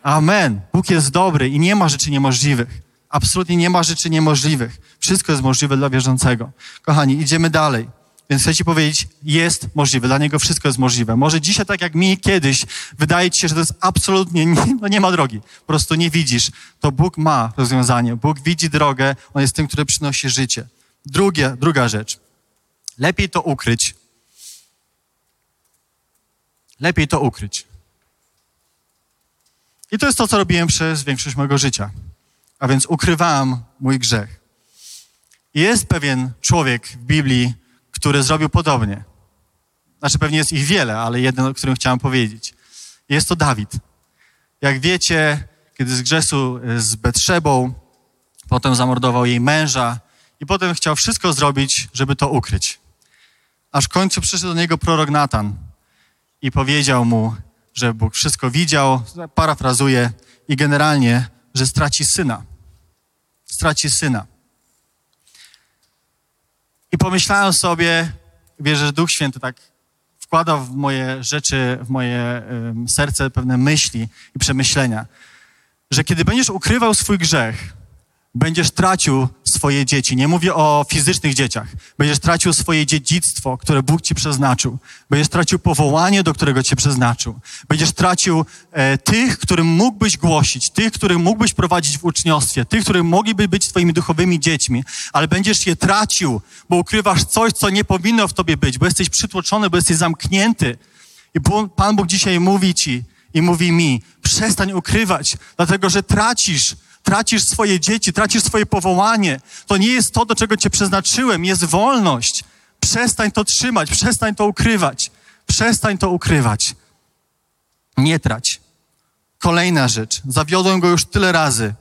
Amen. Bóg jest dobry i nie ma rzeczy niemożliwych. Absolutnie nie ma rzeczy niemożliwych. Wszystko jest możliwe dla wierzącego. Kochani, idziemy dalej. Więc chcę Ci powiedzieć, jest możliwe. Dla Niego wszystko jest możliwe. Może dzisiaj, tak jak mi kiedyś, wydaje Ci się, że to jest absolutnie, *laughs* nie, no nie ma drogi. Po prostu nie widzisz. To Bóg ma rozwiązanie. Bóg widzi drogę. On jest tym, który przynosi życie. Drugie, druga rzecz. Lepiej to ukryć. Lepiej to ukryć. I to jest to, co robiłem przez większość mojego życia. A więc ukrywałem mój grzech. Jest pewien człowiek w Biblii, który zrobił podobnie. Znaczy, pewnie jest ich wiele, ale jeden, o którym chciałem powiedzieć. Jest to Dawid. Jak wiecie, kiedy zgrzeszył z Betrzebą, potem zamordował jej męża i potem chciał wszystko zrobić, żeby to ukryć. Aż w końcu przyszedł do niego prorok Natan i powiedział mu, że Bóg wszystko widział, parafrazuję, i generalnie, że straci syna. Straci syna. I pomyślałem sobie, wierzę, że Duch Święty tak wkłada w moje rzeczy, w moje serce pewne myśli i przemyślenia, że kiedy będziesz ukrywał swój grzech, będziesz tracił swoje dzieci. Nie mówię o fizycznych dzieciach. Będziesz tracił swoje dziedzictwo, które Bóg ci przeznaczył. Będziesz tracił powołanie, do którego cię przeznaczył. Będziesz tracił e, tych, którym mógłbyś głosić, tych, których mógłbyś prowadzić w uczniostwie, tych, których mogliby być twoimi duchowymi dziećmi, ale będziesz je tracił, bo ukrywasz coś, co nie powinno w tobie być, bo jesteś przytłoczony, bo jesteś zamknięty. I Pan Bóg dzisiaj mówi ci i mówi mi, przestań ukrywać, dlatego że tracisz tracisz swoje dzieci, tracisz swoje powołanie. To nie jest to, do czego cię przeznaczyłem, jest wolność. Przestań to trzymać, przestań to ukrywać. Przestań to ukrywać. Nie trać. Kolejna rzecz. Zawiodłem go już tyle razy.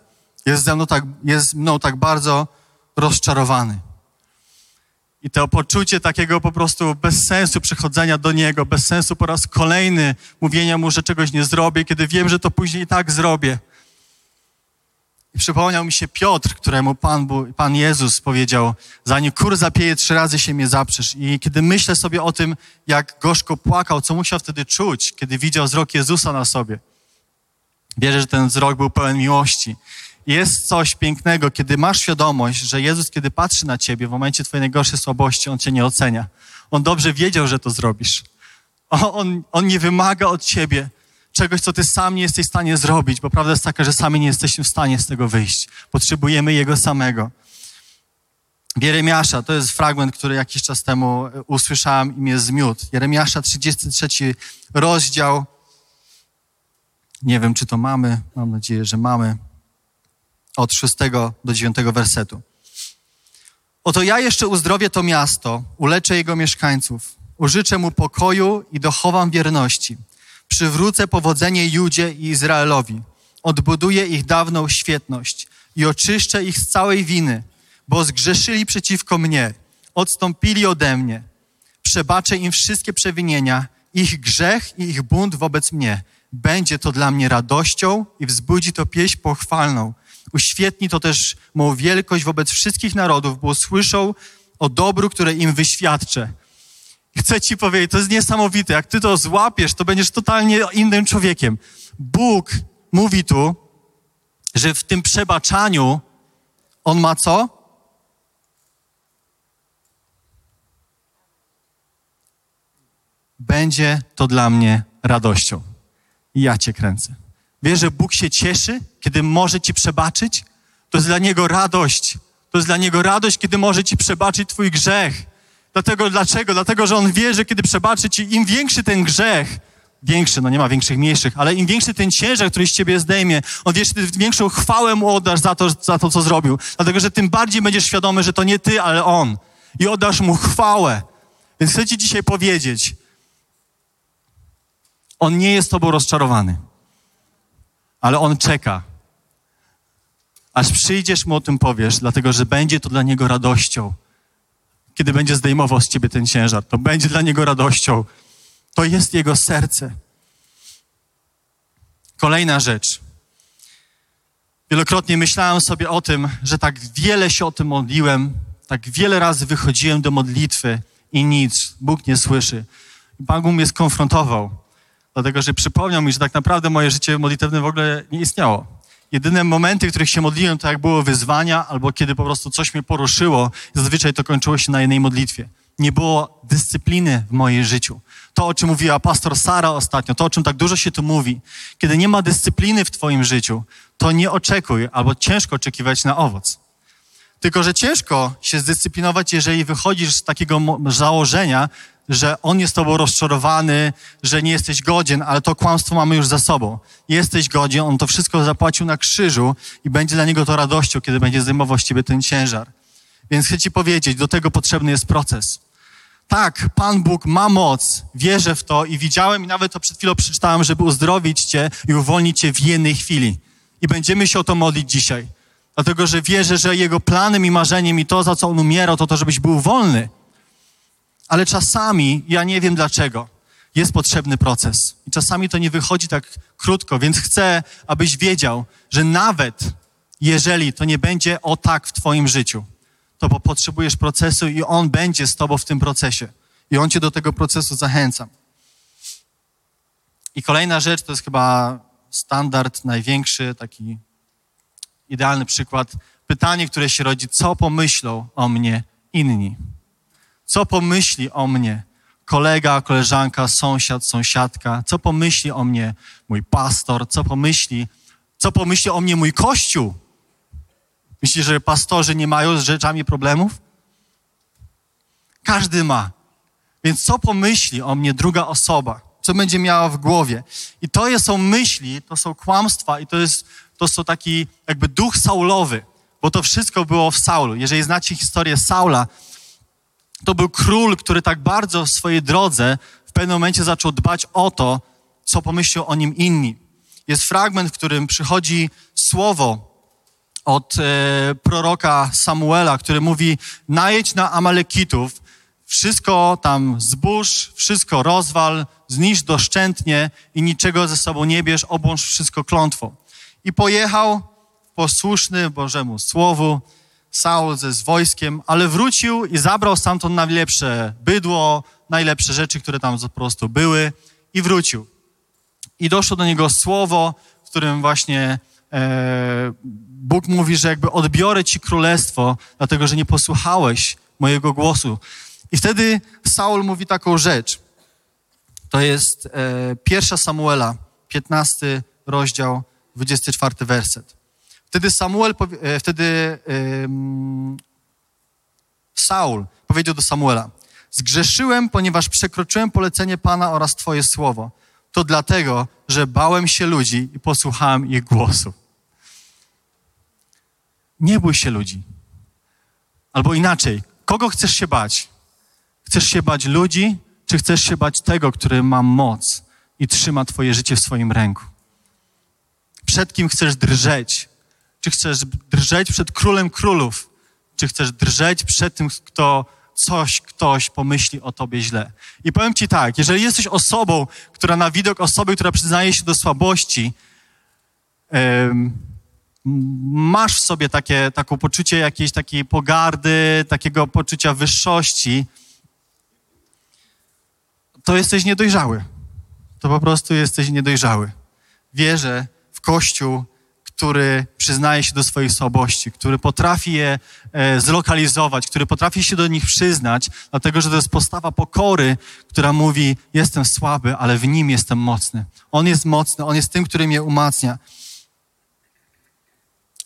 Jest ze mną tak, jest mną tak bardzo rozczarowany. I to poczucie takiego po prostu bez sensu przychodzenia do Niego, bez sensu po raz kolejny mówienia Mu, że czegoś nie zrobię, kiedy wiem, że to później i tak zrobię. I przypomniał mi się Piotr, któremu Pan, Pan Jezus powiedział, zanim kur zapieje, trzy razy się mnie zaprzesz. I kiedy myślę sobie o tym, jak gorzko płakał, co musiał wtedy czuć, kiedy widział wzrok Jezusa na sobie. Wierzę, że ten wzrok był pełen miłości. Jest coś pięknego, kiedy masz świadomość, że Jezus, kiedy patrzy na ciebie w momencie twojej najgorszej słabości, On cię nie ocenia. On dobrze wiedział, że to zrobisz. On, on nie wymaga od ciebie czegoś, co ty sam nie jesteś w stanie zrobić, bo prawda jest taka, że sami nie jesteśmy w stanie z tego wyjść. Potrzebujemy Jego samego. Jeremiasza, to jest fragment, który jakiś czas temu usłyszałem i mnie zmiótł. Jeremiasza, 33 rozdział. Nie wiem, czy to mamy. Mam nadzieję, że mamy. Od 6 do 9 wersetu. Oto ja jeszcze uzdrowię to miasto, uleczę jego mieszkańców, użyczę mu pokoju i dochowam wierności przywrócę powodzenie Judzie i Izraelowi. Odbuduję ich dawną świetność i oczyszczę ich z całej winy, bo zgrzeszyli przeciwko mnie, odstąpili ode mnie. Przebaczę im wszystkie przewinienia, ich grzech i ich bunt wobec mnie. Będzie to dla mnie radością i wzbudzi to pieśń pochwalną. Uświetni to też mą wielkość wobec wszystkich narodów, bo słyszą o dobru, które im wyświadczę chcę ci powiedzieć, to jest niesamowite. Jak ty to złapiesz, to będziesz totalnie innym człowiekiem. Bóg mówi tu, że w tym przebaczaniu on ma co? Będzie to dla mnie radością. I ja cię kręcę. Wiesz, że Bóg się cieszy, kiedy może ci przebaczyć? To jest dla Niego radość. To jest dla Niego radość, kiedy może ci przebaczyć Twój grzech Dlatego, dlaczego? Dlatego, że On wie, że kiedy przebaczy Ci, im większy ten grzech, większy, no nie ma większych, mniejszych, ale im większy ten ciężar, który z Ciebie zdejmie, On wie, że Ty większą chwałę Mu oddasz za to, za to, co zrobił. Dlatego, że tym bardziej będziesz świadomy, że to nie Ty, ale On. I oddasz Mu chwałę. Więc chcę Ci dzisiaj powiedzieć, On nie jest Tobą rozczarowany, ale On czeka, aż przyjdziesz Mu o tym powiesz, dlatego, że będzie to dla Niego radością kiedy będzie zdejmował z ciebie ten ciężar. To będzie dla niego radością. To jest jego serce. Kolejna rzecz. Wielokrotnie myślałem sobie o tym, że tak wiele się o tym modliłem, tak wiele razy wychodziłem do modlitwy i nic, Bóg nie słyszy. Bóg mnie skonfrontował, dlatego że przypomniał mi, że tak naprawdę moje życie modlitewne w ogóle nie istniało jedyne momenty, w których się modliłem, to jak było wyzwania, albo kiedy po prostu coś mnie poruszyło, zazwyczaj to kończyło się na jednej modlitwie. Nie było dyscypliny w moim życiu. To, o czym mówiła pastor Sara ostatnio, to, o czym tak dużo się tu mówi. Kiedy nie ma dyscypliny w twoim życiu, to nie oczekuj, albo ciężko oczekiwać na owoc. Tylko, że ciężko się zdyscyplinować, jeżeli wychodzisz z takiego założenia, że on jest tobą rozczarowany, że nie jesteś godzien, ale to kłamstwo mamy już za sobą. Jesteś godzien, on to wszystko zapłacił na krzyżu i będzie dla niego to radością, kiedy będzie zdejmował z ciebie ten ciężar. Więc chcę ci powiedzieć, do tego potrzebny jest proces. Tak, Pan Bóg ma moc, wierzę w to i widziałem i nawet to przed chwilą przeczytałem, żeby uzdrowić cię i uwolnić cię w jednej chwili. I będziemy się o to modlić dzisiaj. Dlatego, że wierzę, że Jego planem i marzeniem i to, za co On umierał, to to, żebyś był wolny. Ale czasami, ja nie wiem dlaczego, jest potrzebny proces. I czasami to nie wychodzi tak krótko, więc chcę, abyś wiedział, że nawet jeżeli to nie będzie o tak w Twoim życiu, to bo potrzebujesz procesu i On będzie z Tobą w tym procesie. I On Cię do tego procesu zachęca. I kolejna rzecz to jest chyba standard największy, taki idealny przykład. Pytanie, które się rodzi, co pomyślą o mnie inni? Co pomyśli o mnie kolega, koleżanka, sąsiad, sąsiadka? Co pomyśli o mnie mój pastor? Co pomyśli, co pomyśli o mnie mój kościół? Myślisz, że pastorzy nie mają z rzeczami problemów? Każdy ma. Więc co pomyśli o mnie druga osoba? Co będzie miała w głowie? I to są myśli, to są kłamstwa i to jest, to są taki jakby duch Saulowy, bo to wszystko było w Saulu. Jeżeli znacie historię Saula, to był król, który tak bardzo w swojej drodze w pewnym momencie zaczął dbać o to, co pomyślą o nim inni. Jest fragment, w którym przychodzi słowo od e, proroka Samuela, który mówi: najedź na Amalekitów, wszystko tam zbóż, wszystko rozwal, zniszcz doszczętnie i niczego ze sobą nie bierz, obłącz wszystko klątwą. I pojechał posłuszny Bożemu Słowu, Saul ze z wojskiem, ale wrócił i zabrał stamtąd najlepsze bydło, najlepsze rzeczy, które tam po prostu były i wrócił. I doszło do niego słowo, w którym właśnie e, Bóg mówi, że jakby odbiorę ci królestwo, dlatego że nie posłuchałeś mojego głosu. I wtedy Saul mówi taką rzecz. To jest e, pierwsza Samuela, 15 rozdział, 24 werset. Wtedy Samuel, e, wtedy e, Saul powiedział do Samuela, zgrzeszyłem, ponieważ przekroczyłem polecenie Pana oraz Twoje słowo. To dlatego, że bałem się ludzi i posłuchałem ich głosu. Nie bój się ludzi. Albo inaczej, kogo chcesz się bać? Chcesz się bać ludzi, czy chcesz się bać tego, który ma moc i trzyma Twoje życie w swoim ręku? Przed kim chcesz drżeć? Czy chcesz drżeć przed królem królów? Czy chcesz drżeć przed tym, kto coś, ktoś pomyśli o tobie źle? I powiem ci tak, jeżeli jesteś osobą, która na widok osoby, która przyznaje się do słabości, masz w sobie takie, takie poczucie jakiejś takiej pogardy, takiego poczucia wyższości, to jesteś niedojrzały. To po prostu jesteś niedojrzały. Wierzę w Kościół, który przyznaje się do swojej słabości, który potrafi je e, zlokalizować, który potrafi się do nich przyznać, dlatego że to jest postawa pokory, która mówi: Jestem słaby, ale w nim jestem mocny. On jest mocny, on jest tym, który mnie umacnia.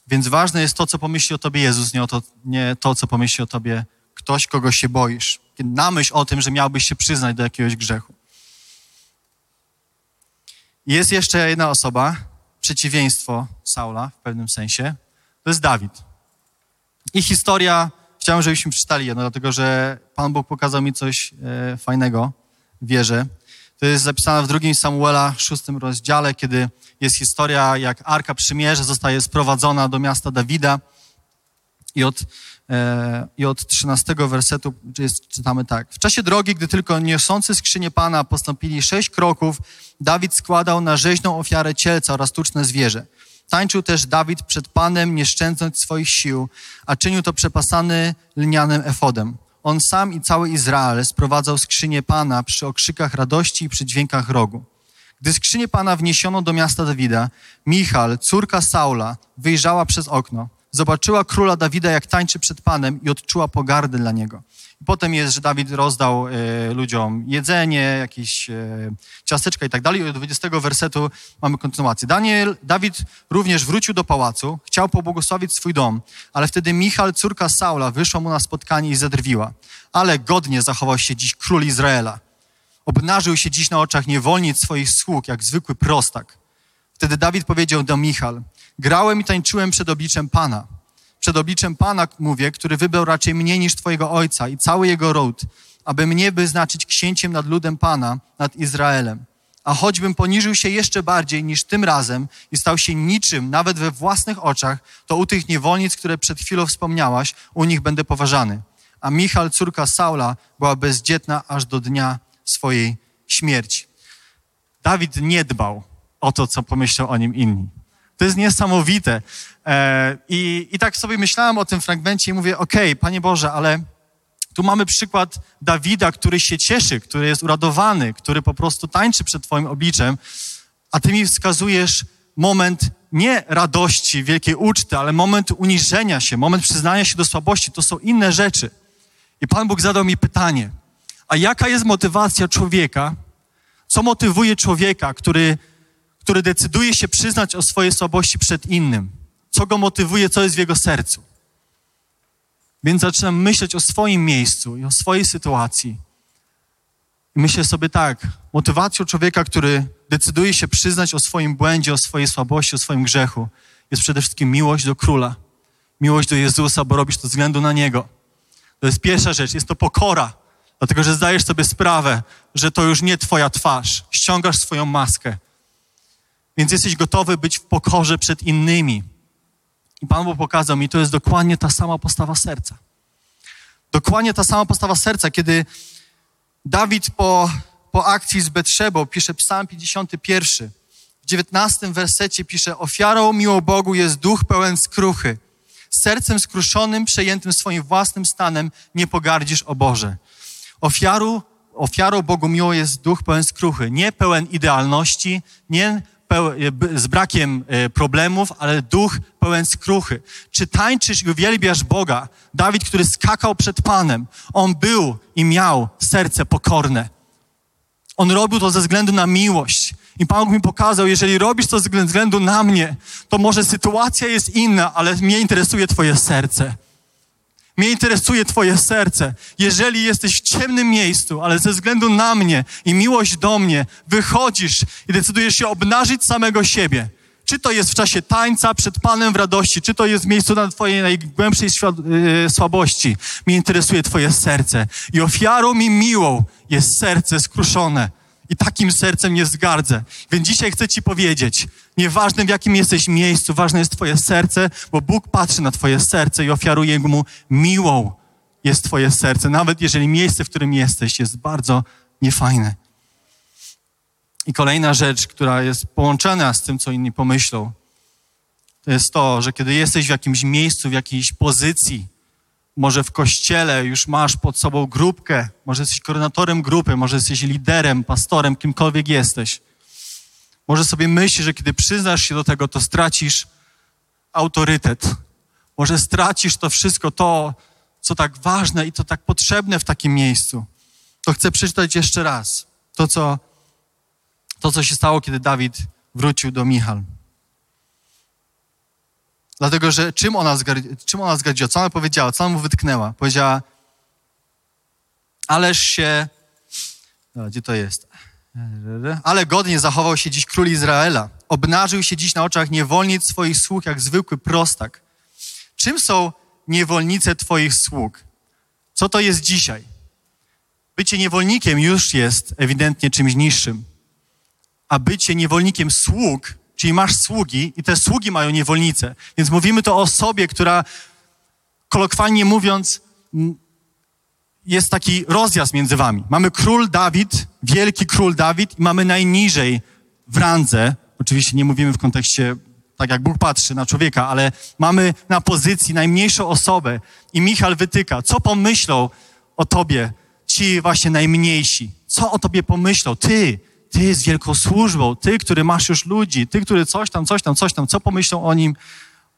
Więc ważne jest to, co pomyśli o tobie Jezus, nie, o to, nie to, co pomyśli o tobie ktoś, kogo się boisz. Namyśl o tym, że miałbyś się przyznać do jakiegoś grzechu. Jest jeszcze jedna osoba, przeciwieństwo Saula w pewnym sensie. To jest Dawid. I historia, chciałem, żebyśmy przeczytali jedno, dlatego że Pan Bóg pokazał mi coś e, fajnego w wierze. To jest zapisane w drugim Samuela, szóstym rozdziale, kiedy jest historia, jak Arka Przymierza zostaje sprowadzona do miasta Dawida i od, i od 13 wersetu jest, czytamy tak. W czasie drogi, gdy tylko niosący skrzynię Pana postąpili sześć kroków, Dawid składał na rzeźną ofiarę cielca oraz tuczne zwierzę. Tańczył też Dawid przed Panem, nie szczędząc swoich sił, a czynił to przepasany lnianym efodem. On sam i cały Izrael sprowadzał skrzynię Pana przy okrzykach radości i przy dźwiękach rogu. Gdy skrzynię Pana wniesiono do miasta Dawida, Michal, córka Saula, wyjrzała przez okno. Zobaczyła króla Dawida, jak tańczy przed Panem i odczuła pogardę dla niego. Potem jest, że Dawid rozdał e, ludziom jedzenie, jakieś e, ciasteczka i tak dalej. Od 20 wersetu mamy kontynuację. Daniel, Dawid również wrócił do pałacu, chciał pobłogosławić swój dom, ale wtedy Michal, córka Saula, wyszła mu na spotkanie i zadrwiła. Ale godnie zachował się dziś król Izraela. Obnażył się dziś na oczach niewolnic swoich sług, jak zwykły prostak. Wtedy Dawid powiedział do Michal, grałem i tańczyłem przed obliczem Pana – przed obliczem Pana mówię, który wybrał raczej mnie niż Twojego Ojca i cały jego ród, aby mnie wyznaczyć księciem nad ludem Pana, nad Izraelem. A choćbym poniżył się jeszcze bardziej niż tym razem i stał się niczym, nawet we własnych oczach, to u tych niewolnic, które przed chwilą wspomniałaś, u nich będę poważany. A Michal, córka Saula, była bezdzietna aż do dnia swojej śmierci. Dawid nie dbał o to, co pomyślał o nim inni. To jest niesamowite. E, I, I tak sobie myślałem o tym fragmencie i mówię, okej, okay, Panie Boże, ale tu mamy przykład Dawida, który się cieszy, który jest uradowany, który po prostu tańczy przed Twoim obliczem, a Ty mi wskazujesz moment nie radości, wielkiej uczty, ale moment uniżenia się, moment przyznania się do słabości. To są inne rzeczy. I Pan Bóg zadał mi pytanie, a jaka jest motywacja człowieka? Co motywuje człowieka, który który decyduje się przyznać o swojej słabości przed innym. Co go motywuje, co jest w jego sercu. Więc zaczynam myśleć o swoim miejscu i o swojej sytuacji. I myślę sobie tak, motywacją człowieka, który decyduje się przyznać o swoim błędzie, o swojej słabości, o swoim grzechu, jest przede wszystkim miłość do króla. Miłość do Jezusa, bo robisz to względu na Niego. To jest pierwsza rzecz, jest to pokora, dlatego że zdajesz sobie sprawę, że to już nie Twoja twarz. Ściągasz swoją maskę, więc jesteś gotowy być w pokorze przed innymi. I Pan Bóg pokazał mi, to jest dokładnie ta sama postawa serca. Dokładnie ta sama postawa serca, kiedy Dawid po, po akcji z Betrzebą pisze Psalm 51. W 19 wersecie pisze: Ofiarą miło Bogu jest duch pełen skruchy. Sercem skruszonym, przejętym swoim własnym stanem, nie pogardzisz o Boże. Ofiaru, ofiarą Bogu miło jest duch pełen skruchy. Nie pełen idealności, nie z brakiem e, problemów, ale duch pełen skruchy. Czy tańczysz i uwielbiasz Boga? Dawid, który skakał przed Panem, on był i miał serce pokorne. On robił to ze względu na miłość. I Pan mi pokazał, jeżeli robisz to ze względu na mnie, to może sytuacja jest inna, ale mnie interesuje Twoje serce. Mnie interesuje Twoje serce. Jeżeli jesteś w ciemnym miejscu, ale ze względu na mnie i miłość do mnie, wychodzisz i decydujesz się obnażyć samego siebie. Czy to jest w czasie tańca przed Panem w radości, czy to jest w miejscu na Twojej najgłębszej yy, słabości. Mnie interesuje Twoje serce. I ofiarą mi miłą jest serce skruszone. I takim sercem nie zgardzę. Więc dzisiaj chcę Ci powiedzieć, nieważne w jakim jesteś miejscu, ważne jest Twoje serce, bo Bóg patrzy na Twoje serce i ofiaruje Mu miłą jest Twoje serce, nawet jeżeli miejsce, w którym jesteś, jest bardzo niefajne. I kolejna rzecz, która jest połączona z tym, co inni pomyślą, to jest to, że kiedy jesteś w jakimś miejscu, w jakiejś pozycji, może w kościele już masz pod sobą grupkę, może jesteś koordynatorem grupy, może jesteś liderem, pastorem, kimkolwiek jesteś. Może sobie myślisz, że kiedy przyznasz się do tego, to stracisz autorytet. Może stracisz to wszystko, to, co tak ważne i to tak potrzebne w takim miejscu. To chcę przeczytać jeszcze raz. To, co, to, co się stało, kiedy Dawid wrócił do Michal. Dlatego, że czym ona, czym ona zgardziła? Co ona powiedziała? Co ona mu wytknęła? Powiedziała, ależ się... Gdzie to jest? Ale godnie zachował się dziś król Izraela. Obnażył się dziś na oczach niewolnic swoich sług, jak zwykły prostak. Czym są niewolnice twoich sług? Co to jest dzisiaj? Bycie niewolnikiem już jest ewidentnie czymś niższym. A bycie niewolnikiem sług Czyli masz sługi i te sługi mają niewolnice. Więc mówimy to o osobie, która kolokwialnie mówiąc jest taki rozjazd między wami. Mamy król Dawid, wielki król Dawid i mamy najniżej w randze, oczywiście nie mówimy w kontekście tak jak Bóg patrzy na człowieka, ale mamy na pozycji najmniejszą osobę i Michal wytyka, co pomyślą o tobie ci właśnie najmniejsi? Co o tobie pomyślą? Ty, ty z wielką służbą, ty, który masz już ludzi, ty, który coś tam, coś tam, coś tam, co pomyślą o nim,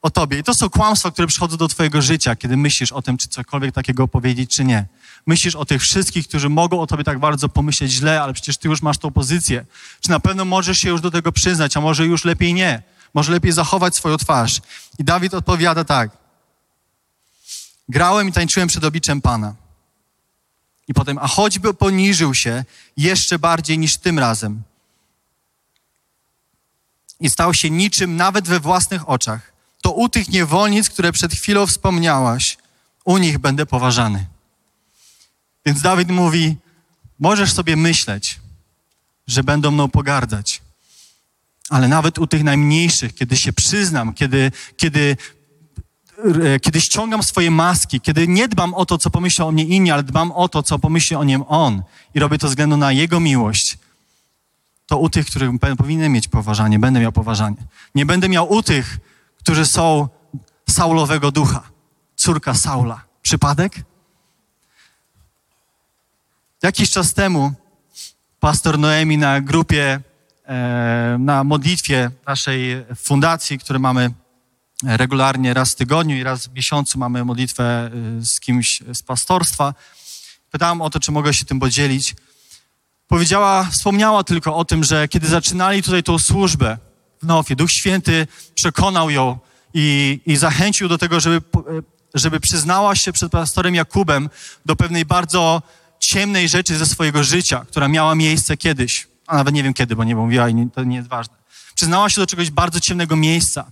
o tobie. I to są kłamstwa, które przychodzą do twojego życia, kiedy myślisz o tym, czy cokolwiek takiego powiedzieć, czy nie. Myślisz o tych wszystkich, którzy mogą o tobie tak bardzo pomyśleć źle, ale przecież ty już masz tą pozycję. Czy na pewno możesz się już do tego przyznać, a może już lepiej nie? Może lepiej zachować swoją twarz. I Dawid odpowiada tak. Grałem i tańczyłem przed obliczem Pana. I potem, a choćby poniżył się jeszcze bardziej niż tym razem. I stał się niczym nawet we własnych oczach. To u tych niewolnic, które przed chwilą wspomniałaś, u nich będę poważany. Więc Dawid mówi: Możesz sobie myśleć, że będą mną pogardzać, ale nawet u tych najmniejszych, kiedy się przyznam, kiedy, kiedy kiedy ściągam swoje maski, kiedy nie dbam o to, co pomyślą o mnie inni, ale dbam o to, co pomyśli o nim On i robię to względu na Jego miłość, to u tych, których powinien mieć poważanie, będę miał poważanie. Nie będę miał u tych, którzy są Saulowego ducha, córka Saula. Przypadek? Jakiś czas temu pastor Noemi na grupie, e, na modlitwie naszej fundacji, które mamy regularnie raz w tygodniu i raz w miesiącu mamy modlitwę y, z kimś z pastorstwa. Pytałam o to, czy mogę się tym podzielić. Powiedziała, wspomniała tylko o tym, że kiedy zaczynali tutaj tą służbę w Nofie, Duch Święty przekonał ją i, i zachęcił do tego, żeby, y, żeby przyznała się przed pastorem Jakubem do pewnej bardzo ciemnej rzeczy ze swojego życia, która miała miejsce kiedyś, a nawet nie wiem kiedy, bo nie mówiła i nie, to nie jest ważne. Przyznała się do czegoś bardzo ciemnego miejsca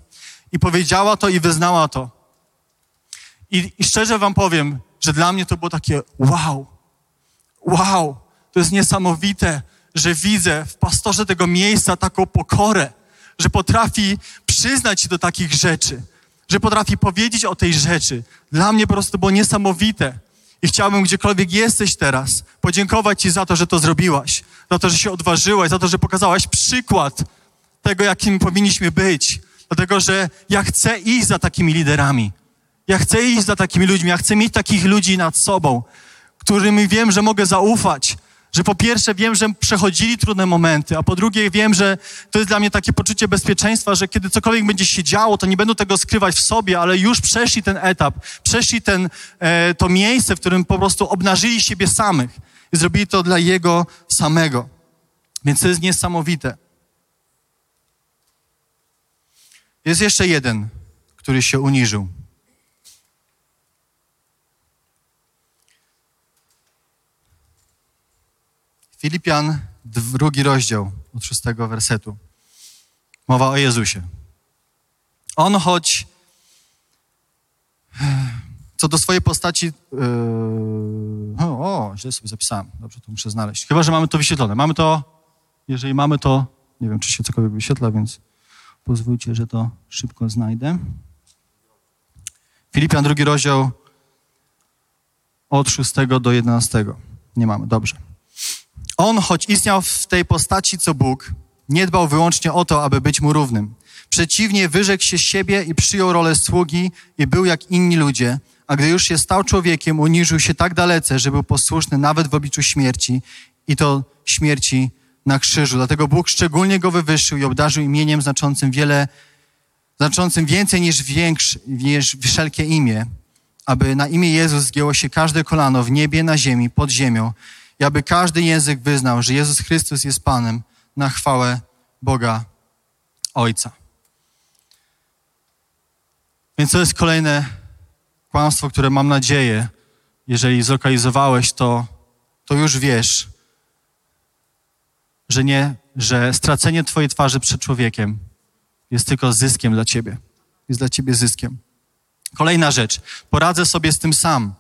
i powiedziała to i wyznała to. I, I szczerze wam powiem, że dla mnie to było takie wow, wow, to jest niesamowite, że widzę w pastorze tego miejsca taką pokorę, że potrafi przyznać się do takich rzeczy, że potrafi powiedzieć o tej rzeczy. Dla mnie po prostu było niesamowite. I chciałbym, gdziekolwiek jesteś teraz, podziękować Ci za to, że to zrobiłaś, za to, że się odważyłaś, za to, że pokazałaś przykład tego, jakim powinniśmy być. Dlatego, że ja chcę iść za takimi liderami. Ja chcę iść za takimi ludźmi, ja chcę mieć takich ludzi nad sobą, którymi wiem, że mogę zaufać, że po pierwsze wiem, że przechodzili trudne momenty, a po drugie wiem, że to jest dla mnie takie poczucie bezpieczeństwa, że kiedy cokolwiek będzie się działo, to nie będą tego skrywać w sobie, ale już przeszli ten etap, przeszli ten, e, to miejsce, w którym po prostu obnażyli siebie samych i zrobili to dla Jego samego. Więc to jest niesamowite. Jest jeszcze jeden, który się uniżył. Filipian, drugi rozdział od szóstego wersetu. Mowa o Jezusie. On choć *sighs* co do swojej postaci. Yy, o, źle sobie zapisałem. Dobrze, to muszę znaleźć. Chyba, że mamy to wyświetlone. Mamy to. Jeżeli mamy to. Nie wiem, czy się cokolwiek wyświetla, więc pozwólcie, że to szybko znajdę. Filipian, drugi rozdział od 6 do 11. Nie mamy, dobrze. On, choć istniał w tej postaci co Bóg, nie dbał wyłącznie o to, aby być mu równym. Przeciwnie, wyrzekł się siebie i przyjął rolę sługi i był jak inni ludzie, a gdy już się stał człowiekiem, uniżył się tak dalece, że był posłuszny nawet w obliczu śmierci i to śmierci na krzyżu. Dlatego Bóg szczególnie go wywyższył i obdarzył imieniem znaczącym wiele, znaczącym więcej niż większy, niż wszelkie imię, aby na imię Jezus zgięło się każde kolano w niebie, na ziemi, pod ziemią i aby każdy język wyznał, że Jezus Chrystus jest Panem na chwałę Boga Ojca. Więc to jest kolejne kłamstwo, które mam nadzieję, jeżeli zlokalizowałeś to, to już wiesz, że nie, że stracenie Twojej twarzy przed człowiekiem jest tylko zyskiem dla Ciebie. Jest dla Ciebie zyskiem. Kolejna rzecz. Poradzę sobie z tym sam.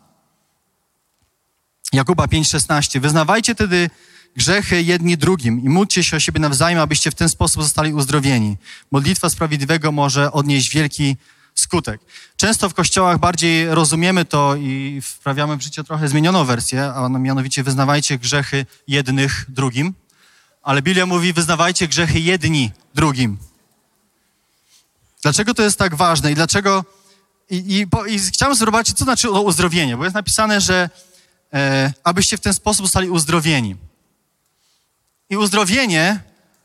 Jakuba 5,16. Wyznawajcie tedy grzechy jedni drugim i módlcie się o siebie nawzajem, abyście w ten sposób zostali uzdrowieni. Modlitwa sprawiedliwego może odnieść wielki skutek. Często w kościołach bardziej rozumiemy to i wprawiamy w życie trochę zmienioną wersję, a mianowicie wyznawajcie grzechy jednych drugim, ale Biblia mówi wyznawajcie grzechy jedni drugim. Dlaczego to jest tak ważne i dlaczego... I, i, i chciałem zobaczyć, co znaczy uzdrowienie, bo jest napisane, że e, abyście w ten sposób zostali uzdrowieni. I uzdrowienie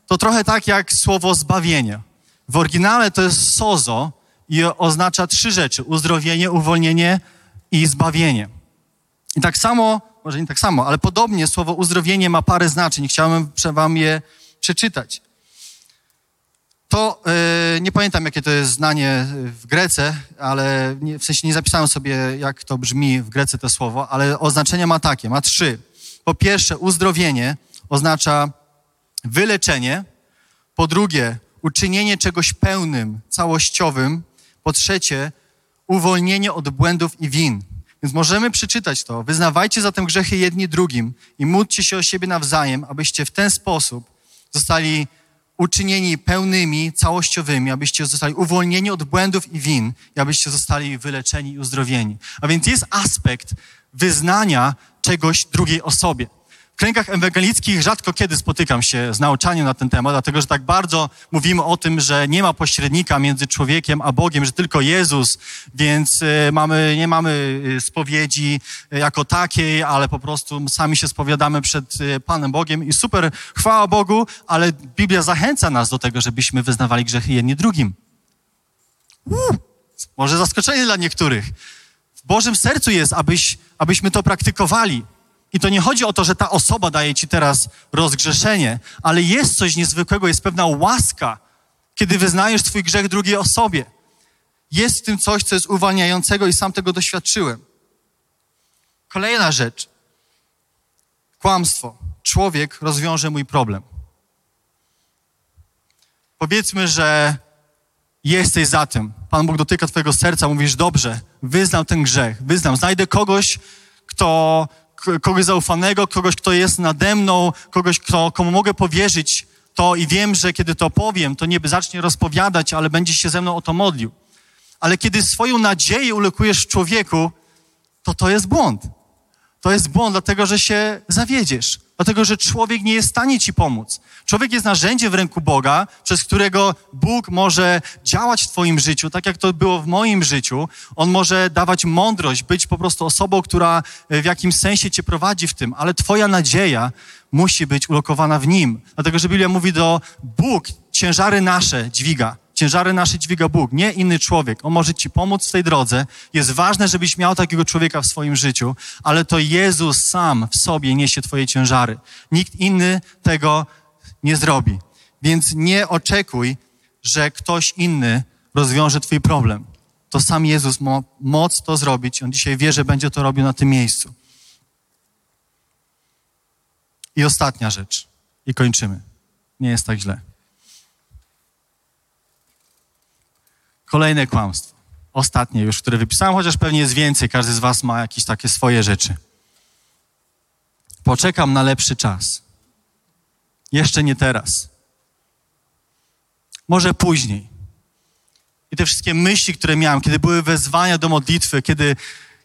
to trochę tak jak słowo zbawienie. W oryginale to jest sozo i oznacza trzy rzeczy: uzdrowienie, uwolnienie i zbawienie. I tak samo, może nie tak samo, ale podobnie słowo uzdrowienie ma parę znaczeń. Chciałbym wam je przeczytać. To yy, nie pamiętam, jakie to jest znanie w Grece, ale nie, w sensie nie zapisałem sobie, jak to brzmi w Grece to słowo, ale oznaczenie ma takie, ma trzy. Po pierwsze, uzdrowienie oznacza wyleczenie. Po drugie, uczynienie czegoś pełnym, całościowym. Po trzecie, uwolnienie od błędów i win. Więc możemy przeczytać to. Wyznawajcie zatem grzechy jedni drugim i módlcie się o siebie nawzajem, abyście w ten sposób zostali uczynieni pełnymi, całościowymi, abyście zostali uwolnieni od błędów i win, i abyście zostali wyleczeni i uzdrowieni. A więc jest aspekt wyznania czegoś drugiej osobie. Kręgach ewangelickich rzadko kiedy spotykam się z nauczaniem na ten temat, dlatego że tak bardzo mówimy o tym, że nie ma pośrednika między człowiekiem a Bogiem, że tylko Jezus, więc y, mamy, nie mamy y, spowiedzi y, jako takiej, ale po prostu sami się spowiadamy przed Panem Bogiem i super, chwała Bogu, ale Biblia zachęca nas do tego, żebyśmy wyznawali grzechy jedni drugim. Uu, może zaskoczenie dla niektórych. W Bożym sercu jest, abyś, abyśmy to praktykowali. I to nie chodzi o to, że ta osoba daje ci teraz rozgrzeszenie, ale jest coś niezwykłego, jest pewna łaska, kiedy wyznajesz swój grzech drugiej osobie. Jest w tym coś, co jest uwalniającego i sam tego doświadczyłem. Kolejna rzecz. Kłamstwo. Człowiek rozwiąże mój problem. Powiedzmy, że jesteś za tym. Pan Bóg dotyka Twojego serca, mówisz, dobrze, wyznam ten grzech, wyznam, znajdę kogoś, kto, kogoś zaufanego, kogoś, kto jest nade mną, kogoś, kto, komu mogę powierzyć to i wiem, że kiedy to powiem, to nie zacznie rozpowiadać, ale będzie się ze mną o to modlił. Ale kiedy swoją nadzieję ulokujesz w człowieku, to to jest błąd. To jest błąd, dlatego że się zawiedziesz. Dlatego, że człowiek nie jest w stanie ci pomóc. Człowiek jest narzędziem w ręku Boga, przez którego Bóg może działać w Twoim życiu, tak jak to było w moim życiu. On może dawać mądrość, być po prostu osobą, która w jakimś sensie Cię prowadzi w tym, ale Twoja nadzieja musi być ulokowana w Nim. Dlatego, że Biblia mówi do Bóg, ciężary nasze dźwiga. Ciężary nasze dźwiga Bóg, nie inny człowiek. On może ci pomóc w tej drodze. Jest ważne, żebyś miał takiego człowieka w swoim życiu, ale to Jezus sam w sobie niesie twoje ciężary. Nikt inny tego nie zrobi. Więc nie oczekuj, że ktoś inny rozwiąże twój problem. To sam Jezus ma moc to zrobić. On dzisiaj wie, że będzie to robił na tym miejscu. I ostatnia rzecz. I kończymy. Nie jest tak źle. Kolejne kłamstwo. Ostatnie już, które wypisałem, chociaż pewnie jest więcej. Każdy z Was ma jakieś takie swoje rzeczy. Poczekam na lepszy czas. Jeszcze nie teraz. Może później. I te wszystkie myśli, które miałem, kiedy były wezwania do modlitwy, kiedy,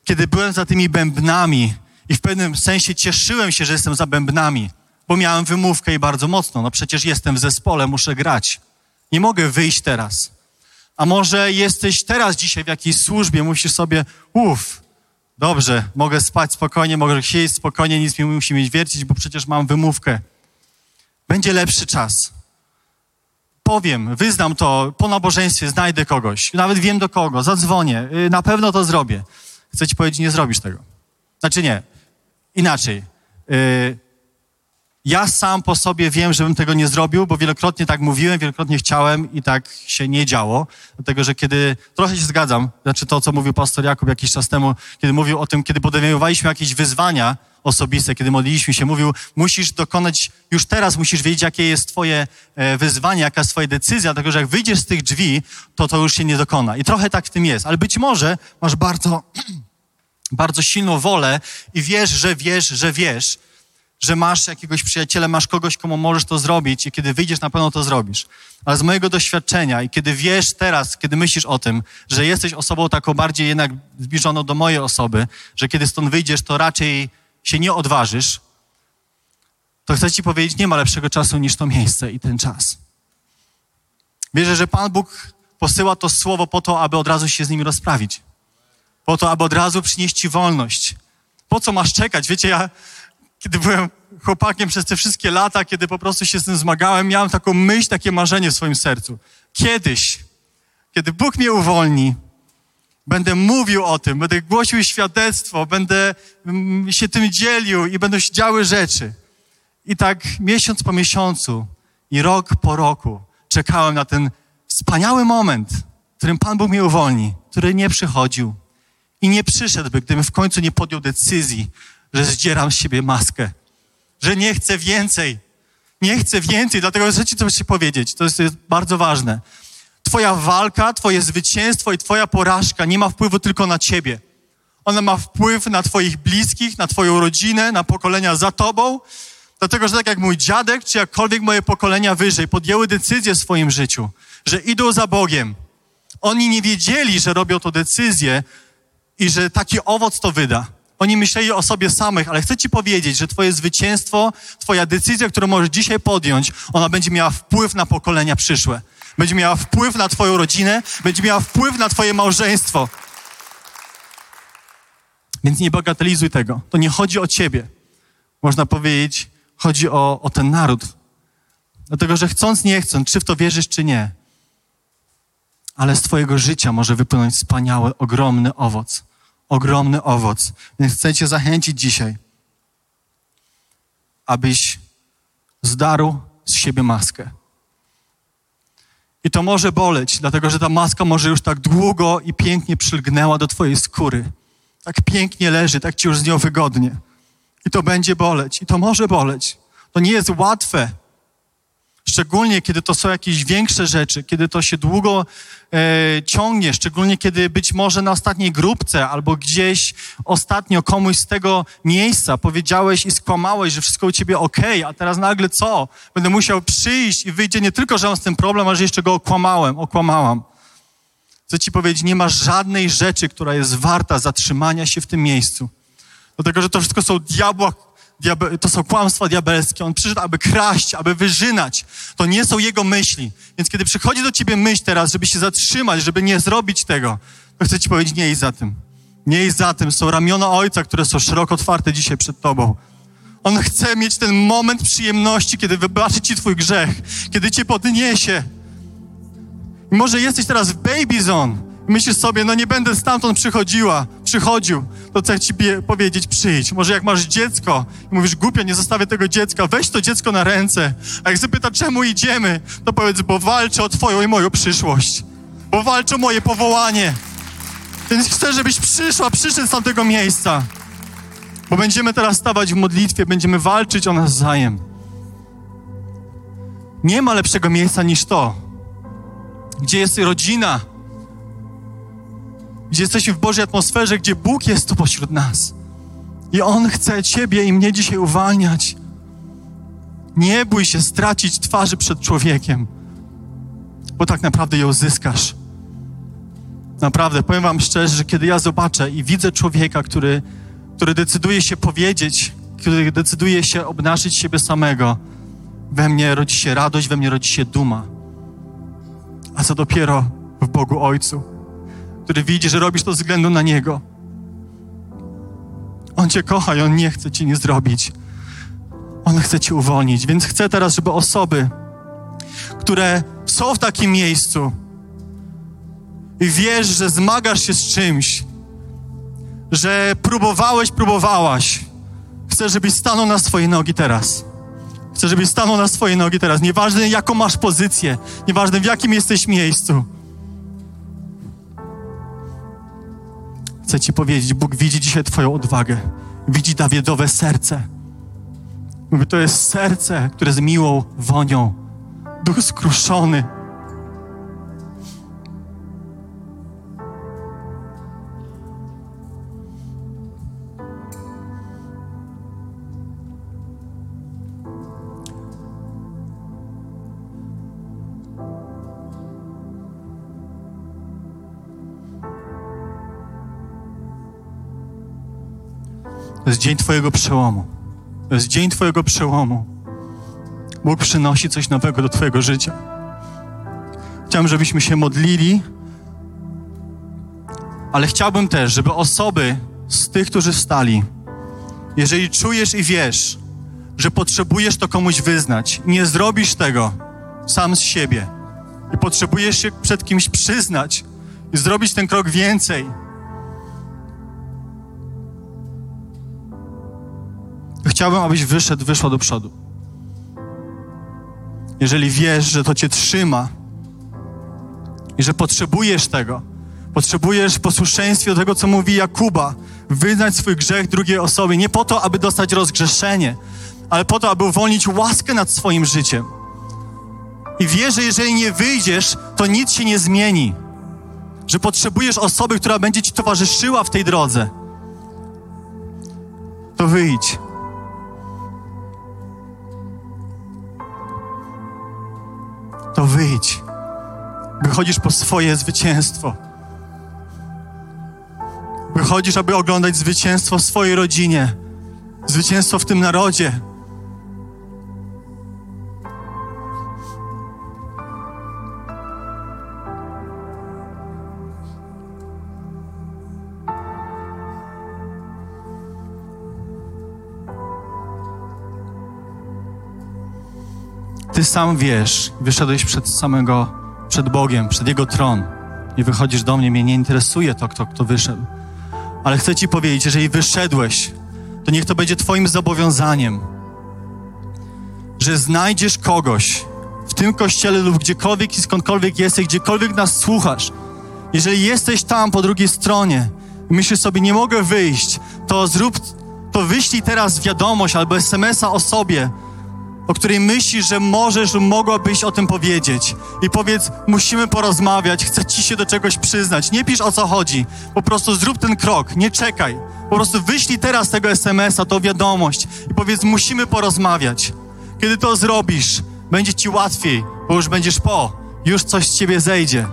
kiedy byłem za tymi bębnami i w pewnym sensie cieszyłem się, że jestem za bębnami, bo miałem wymówkę i bardzo mocno. No przecież jestem w zespole, muszę grać. Nie mogę wyjść teraz. A może jesteś teraz dzisiaj w jakiejś służbie, musisz sobie, uff, dobrze, mogę spać spokojnie, mogę siedzieć spokojnie, nic mi musi mieć wiercić, bo przecież mam wymówkę. Będzie lepszy czas. Powiem, wyznam to po nabożeństwie, znajdę kogoś, nawet wiem do kogo, zadzwonię, y, na pewno to zrobię. Chcę ci powiedzieć, nie zrobisz tego. Znaczy nie, inaczej. Yy, ja sam po sobie wiem, żebym tego nie zrobił, bo wielokrotnie tak mówiłem, wielokrotnie chciałem i tak się nie działo. Dlatego, że kiedy, trochę się zgadzam, znaczy to, co mówił pastor Jakub jakiś czas temu, kiedy mówił o tym, kiedy podejmowaliśmy jakieś wyzwania osobiste, kiedy modliliśmy się, mówił, musisz dokonać, już teraz musisz wiedzieć, jakie jest twoje e, wyzwanie, jaka jest twoja decyzja, dlatego, że jak wyjdziesz z tych drzwi, to to już się nie dokona. I trochę tak w tym jest, ale być może masz bardzo, *clears throat* bardzo silną wolę i wiesz, że wiesz, że wiesz, że masz jakiegoś przyjaciela, masz kogoś, komu możesz to zrobić i kiedy wyjdziesz, na pewno to zrobisz. Ale z mojego doświadczenia i kiedy wiesz teraz, kiedy myślisz o tym, że jesteś osobą taką bardziej jednak zbliżoną do mojej osoby, że kiedy stąd wyjdziesz, to raczej się nie odważysz, to chcę ci powiedzieć, nie ma lepszego czasu niż to miejsce i ten czas. Wierzę, że Pan Bóg posyła to słowo po to, aby od razu się z nim rozprawić. Po to, aby od razu przynieść ci wolność. Po co masz czekać? Wiecie, ja kiedy byłem chłopakiem przez te wszystkie lata, kiedy po prostu się z tym zmagałem, miałem taką myśl, takie marzenie w swoim sercu. Kiedyś, kiedy Bóg mnie uwolni, będę mówił o tym, będę głosił świadectwo, będę mm, się tym dzielił i będą się działy rzeczy. I tak miesiąc po miesiącu i rok po roku czekałem na ten wspaniały moment, w którym Pan Bóg mnie uwolni, który nie przychodził i nie przyszedłby, gdybym w końcu nie podjął decyzji, że zdzieram z siebie maskę, że nie chcę więcej. Nie chcę więcej, dlatego chcę ci coś powiedzieć. To jest, jest bardzo ważne. Twoja walka, twoje zwycięstwo i twoja porażka nie ma wpływu tylko na ciebie. Ona ma wpływ na twoich bliskich, na twoją rodzinę, na pokolenia za tobą. Dlatego, że tak jak mój dziadek, czy jakkolwiek moje pokolenia wyżej podjęły decyzję w swoim życiu, że idą za Bogiem. Oni nie wiedzieli, że robią to decyzję i że taki owoc to wyda. Oni myśleli o sobie samych, ale chcę Ci powiedzieć, że Twoje zwycięstwo, Twoja decyzja, którą możesz dzisiaj podjąć, ona będzie miała wpływ na pokolenia przyszłe. Będzie miała wpływ na Twoją rodzinę, będzie miała wpływ na Twoje małżeństwo. Więc nie bagatelizuj tego. To nie chodzi o Ciebie. Można powiedzieć, chodzi o, o ten naród. Dlatego, że chcąc, nie chcąc, czy w to wierzysz, czy nie, ale z Twojego życia może wypłynąć wspaniały, ogromny owoc ogromny owoc. Więc chcę Cię zachęcić dzisiaj, abyś zdarł z siebie maskę. I to może boleć, dlatego że ta maska może już tak długo i pięknie przylgnęła do Twojej skóry. Tak pięknie leży, tak Ci już z nią wygodnie. I to będzie boleć, i to może boleć. To nie jest łatwe, Szczególnie kiedy to są jakieś większe rzeczy, kiedy to się długo e, ciągnie, szczególnie kiedy być może na ostatniej grupce albo gdzieś ostatnio komuś z tego miejsca powiedziałeś i skłamałeś, że wszystko u ciebie ok, a teraz nagle co? Będę musiał przyjść i wyjdzie nie tylko, że mam z tym problem, ale że jeszcze go okłamałem, okłamałam. Chcę Ci powiedzieć, nie ma żadnej rzeczy, która jest warta zatrzymania się w tym miejscu. Dlatego, że to wszystko są diabła, diabe, to są kłamstwa diabelskie. On przyszedł, aby kraść, aby wyżynać. To nie są jego myśli. Więc kiedy przychodzi do Ciebie myśl teraz, żeby się zatrzymać, żeby nie zrobić tego, to chcę Ci powiedzieć, nie idź za tym. Nie idź za tym. Są ramiona Ojca, które są szeroko otwarte dzisiaj przed Tobą. On chce mieć ten moment przyjemności, kiedy wybaczy Ci Twój grzech, kiedy Cię podniesie. I może jesteś teraz w baby zone myślisz sobie, no nie będę stamtąd przychodziła, przychodził, to chcę Ci powiedzieć, przyjdź. Może jak masz dziecko i mówisz, głupio, nie zostawię tego dziecka, weź to dziecko na ręce. A jak zapyta, czemu idziemy, to powiedz, bo walczę o Twoją i moją przyszłość. Bo walczę o moje powołanie. Więc chcę, żebyś przyszła, przyszedł z tamtego miejsca. Bo będziemy teraz stawać w modlitwie, będziemy walczyć o nas wzajem. Nie ma lepszego miejsca niż to, gdzie jest rodzina, gdzie jesteśmy w Bożej atmosferze, gdzie Bóg jest tu pośród nas. I On chce Ciebie i mnie dzisiaj uwalniać. Nie bój się stracić twarzy przed człowiekiem, bo tak naprawdę ją zyskasz. Naprawdę, powiem Wam szczerze, że kiedy ja zobaczę i widzę człowieka, który, który decyduje się powiedzieć, który decyduje się obnażyć siebie samego, we mnie rodzi się radość, we mnie rodzi się duma. A co dopiero w Bogu Ojcu, który widzi, że robisz to ze względu na Niego. On Cię kocha i On nie chce Ci nie zrobić. On chce Cię uwolnić. Więc chcę teraz, żeby osoby, które są w takim miejscu i wiesz, że zmagasz się z czymś, że próbowałeś, próbowałaś, chcę, żebyś stanął na swoje nogi teraz. Chcę, żebyś stanął na swoje nogi teraz. Nieważne, jaką masz pozycję, nieważne, w jakim jesteś miejscu. Chcę Ci powiedzieć, Bóg widzi dzisiaj Twoją odwagę. Widzi Dawidowe serce. Mówi, to jest serce, które z miłą wonią. Duch skruszony. To jest dzień Twojego przełomu. To jest dzień Twojego przełomu. Bóg przynosi coś nowego do Twojego życia. Chciałbym, żebyśmy się modlili, ale chciałbym też, żeby osoby z tych, którzy wstali, jeżeli czujesz i wiesz, że potrzebujesz to komuś wyznać, nie zrobisz tego sam z siebie i potrzebujesz się przed kimś przyznać i zrobić ten krok więcej, chciałbym, abyś wyszedł, wyszła do przodu. Jeżeli wiesz, że to cię trzyma i że potrzebujesz tego, potrzebujesz w posłuszeństwie do tego, co mówi Jakuba, wyznać swój grzech drugiej osobie, nie po to, aby dostać rozgrzeszenie, ale po to, aby uwolnić łaskę nad swoim życiem. I wiesz, że jeżeli nie wyjdziesz, to nic się nie zmieni. Że potrzebujesz osoby, która będzie ci towarzyszyła w tej drodze. To wyjdź. To wyjdź. Wychodzisz po swoje zwycięstwo. Wychodzisz, aby oglądać zwycięstwo w swojej rodzinie, zwycięstwo w tym narodzie. Ty sam wiesz, wyszedłeś przed samego, przed Bogiem, przed Jego tron i wychodzisz do mnie, mnie nie interesuje to, kto, kto wyszedł. Ale chcę Ci powiedzieć, jeżeli wyszedłeś, to niech to będzie Twoim zobowiązaniem, że znajdziesz kogoś w tym kościele lub gdziekolwiek i skądkolwiek jesteś, gdziekolwiek nas słuchasz. Jeżeli jesteś tam po drugiej stronie i myślisz sobie, nie mogę wyjść, to zrób, to wyślij teraz wiadomość albo SMS-a o sobie, o której myślisz, że możesz mogłabyś o tym powiedzieć. I powiedz, musimy porozmawiać, chcę ci się do czegoś przyznać. Nie pisz o co chodzi, po prostu zrób ten krok, nie czekaj. Po prostu wyślij teraz tego SMS-a, tą wiadomość i powiedz, musimy porozmawiać. Kiedy to zrobisz, będzie ci łatwiej, bo już będziesz po, już coś z ciebie zejdzie.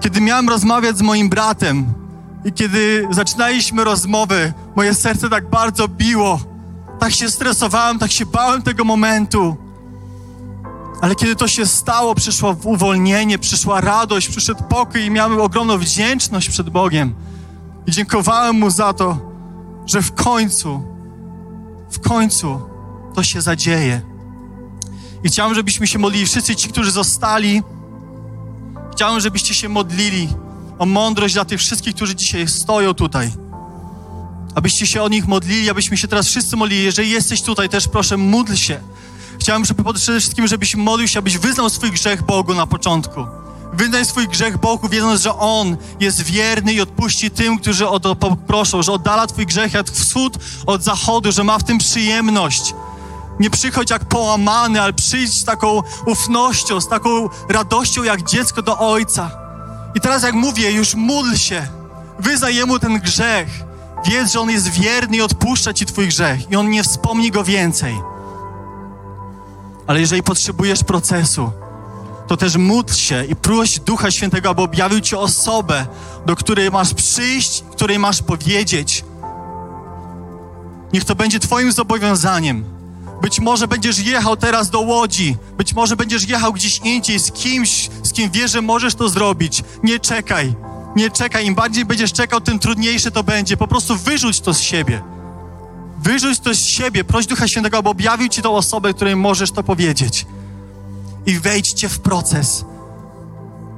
Kiedy miałem rozmawiać z moim bratem i kiedy zaczynaliśmy rozmowy, moje serce tak bardzo biło. Tak się stresowałem, tak się bałem tego momentu. Ale kiedy to się stało, przyszło uwolnienie, przyszła radość, przyszedł pokój i miałem ogromną wdzięczność przed Bogiem. I dziękowałem Mu za to, że w końcu, w końcu to się zadzieje. I chciałem, żebyśmy się modlili, wszyscy ci, którzy zostali, chciałem, żebyście się modlili o mądrość dla tych wszystkich, którzy dzisiaj stoją tutaj. Abyście się o nich modlili, abyśmy się teraz wszyscy modlili. Jeżeli jesteś tutaj, też proszę, módl się. Chciałem żeby przede wszystkim, żebyś modlił się, abyś wyznał swój grzech Bogu na początku. Wyznaj swój grzech Bogu, wiedząc, że On jest wierny i odpuści tym, którzy o to poproszą, że oddala Twój grzech jak wschód od zachodu, że ma w tym przyjemność. Nie przychodź jak połamany, ale przyjdź z taką ufnością, z taką radością jak dziecko do Ojca. I teraz jak mówię, już módl się, wyznaj Jemu ten grzech. Wiedz, że On jest wierny i odpuszcza Ci Twój grzech i On nie wspomni go więcej. Ale jeżeli potrzebujesz procesu, to też módl się i proś Ducha Świętego, aby objawił Ci osobę, do której masz przyjść, której masz powiedzieć. Niech to będzie Twoim zobowiązaniem. Być może będziesz jechał teraz do Łodzi, być może będziesz jechał gdzieś indziej z kimś, z kim wiesz, że możesz to zrobić. Nie czekaj, nie czekaj. Im bardziej będziesz czekał, tym trudniejsze to będzie. Po prostu wyrzuć to z siebie. Wyrzuć to z siebie. Proś Ducha Świętego, aby objawił Ci tą osobę, której możesz to powiedzieć. I wejdźcie w proces.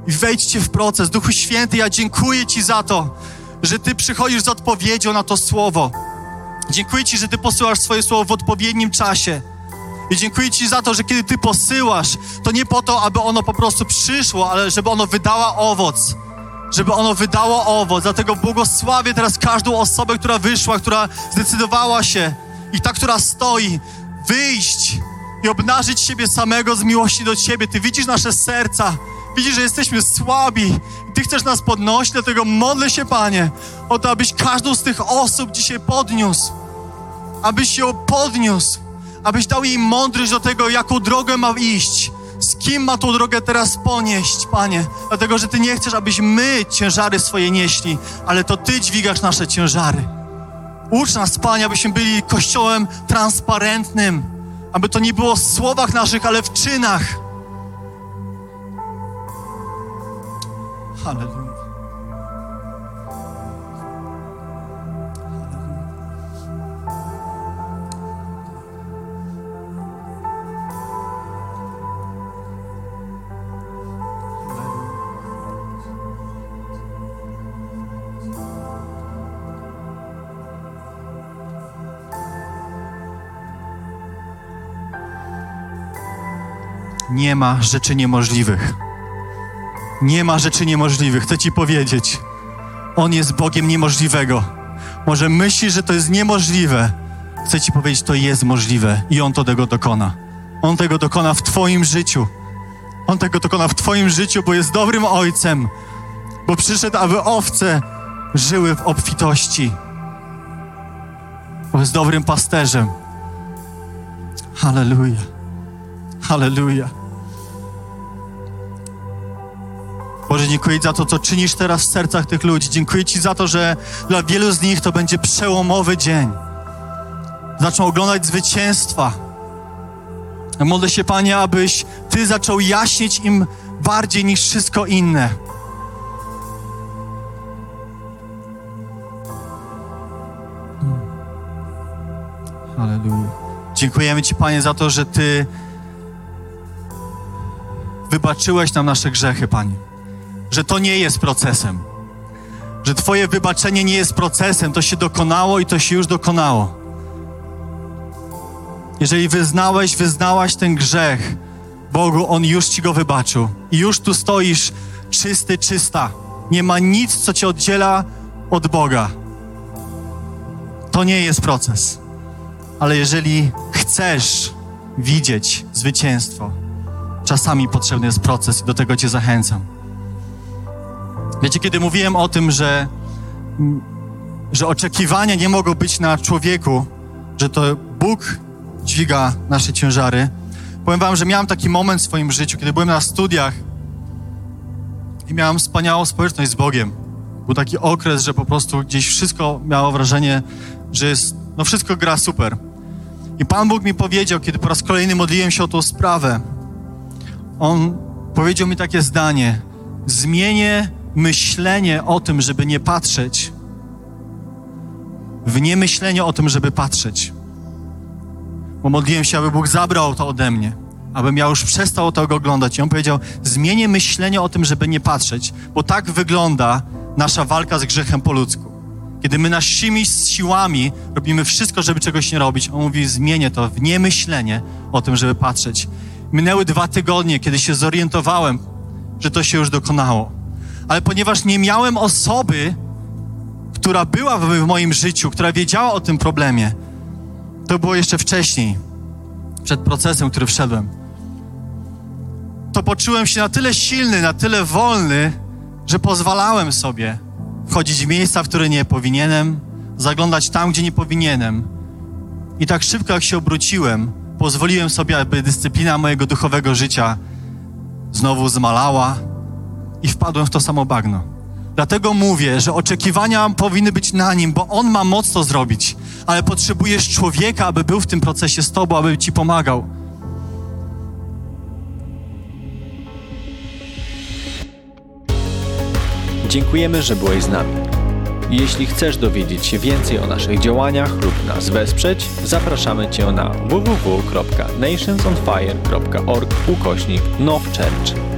I wejdźcie w proces. Duchu Święty, ja dziękuję Ci za to, że Ty przychodzisz z odpowiedzią na to słowo. Dziękuję Ci, że Ty posyłasz swoje słowo w odpowiednim czasie. I dziękuję Ci za to, że kiedy Ty posyłasz, to nie po to, aby ono po prostu przyszło, ale żeby ono wydało owoc. Żeby ono wydało owoc. Dlatego błogosławię teraz każdą osobę, która wyszła, która zdecydowała się i ta, która stoi, wyjść i obnażyć siebie samego z miłości do Ciebie. Ty widzisz nasze serca, widzisz, że jesteśmy słabi Ty chcesz nas podnosić, dlatego modlę się, Panie, o to, abyś każdą z tych osób dzisiaj podniósł, abyś ją podniósł, abyś dał jej mądrość do tego, jaką drogę ma iść, kim ma tą drogę teraz ponieść, Panie, dlatego, że Ty nie chcesz, abyś my ciężary swoje nieśli, ale to Ty dźwigasz nasze ciężary. Ucz nas, Panie, abyśmy byli kościołem transparentnym, aby to nie było w słowach naszych, ale w czynach. Halleluja. Nie ma rzeczy niemożliwych. Nie ma rzeczy niemożliwych. Chcę Ci powiedzieć, On jest Bogiem niemożliwego. Może myślisz, że to jest niemożliwe. Chcę Ci powiedzieć, to jest możliwe i On to tego dokona. On tego dokona w Twoim życiu. On tego dokona w Twoim życiu, bo jest dobrym Ojcem. Bo przyszedł, aby owce żyły w obfitości. Bo jest dobrym pasterzem. Hallelujah. Halleluja. Boże, dziękuję za to, co czynisz teraz w sercach tych ludzi. Dziękuję Ci za to, że dla wielu z nich to będzie przełomowy dzień. Zaczną oglądać zwycięstwa. Modlę się, Panie, abyś Ty zaczął jaśnić im bardziej niż wszystko inne. Halleluja. Dziękujemy Ci, Panie, za to, że Ty wybaczyłeś nam nasze grzechy, Panie. Że to nie jest procesem. Że Twoje wybaczenie nie jest procesem, to się dokonało i to się już dokonało. Jeżeli wyznałeś, wyznałaś ten grzech Bogu, On już Ci go wybaczył. I już tu stoisz czysty, czysta. Nie ma nic, co Cię oddziela od Boga. To nie jest proces. Ale jeżeli chcesz widzieć zwycięstwo, czasami potrzebny jest proces i do tego Cię zachęcam. Wiecie, kiedy mówiłem o tym, że, że oczekiwania nie mogą być na człowieku, że to Bóg dźwiga nasze ciężary, powiem Wam, że miałem taki moment w swoim życiu, kiedy byłem na studiach i miałem wspaniałą społeczność z Bogiem. Był taki okres, że po prostu gdzieś wszystko miało wrażenie, że jest, no wszystko gra super. I Pan Bóg mi powiedział, kiedy po raz kolejny modliłem się o tą sprawę, On powiedział mi takie zdanie, zmienię myślenie o tym, żeby nie patrzeć, w niemyślenie o tym, żeby patrzeć. Bo modliłem się, aby Bóg zabrał to ode mnie, abym ja już przestał tego oglądać. I On powiedział, zmienię myślenie o tym, żeby nie patrzeć, bo tak wygląda nasza walka z grzechem po ludzku. Kiedy my naszymi siłami robimy wszystko, żeby czegoś nie robić, On mówi, zmienię to w niemyślenie o tym, żeby patrzeć. Minęły dwa tygodnie, kiedy się zorientowałem, że to się już dokonało. Ale ponieważ nie miałem osoby, która była w, moim życiu, która wiedziała o tym problemie, to było jeszcze wcześniej, przed procesem, który wszedłem, to poczułem się na tyle silny, na tyle wolny, że pozwalałem sobie wchodzić w miejsca, w które nie powinienem, zaglądać tam, gdzie nie powinienem. I tak szybko, jak się obróciłem, pozwoliłem sobie, aby dyscyplina mojego duchowego życia znowu zmalała i wpadłem w to samo bagno. Dlatego mówię, że oczekiwania powinny być na nim, bo on ma moc to zrobić, ale potrzebujesz człowieka, aby był w tym procesie z tobą, aby ci pomagał. Dziękujemy, że byłeś z nami. Jeśli chcesz dowiedzieć się więcej o naszych działaniach lub nas wesprzeć, zapraszamy Cię na www.nationsonfire.org ukośnik nowchurch.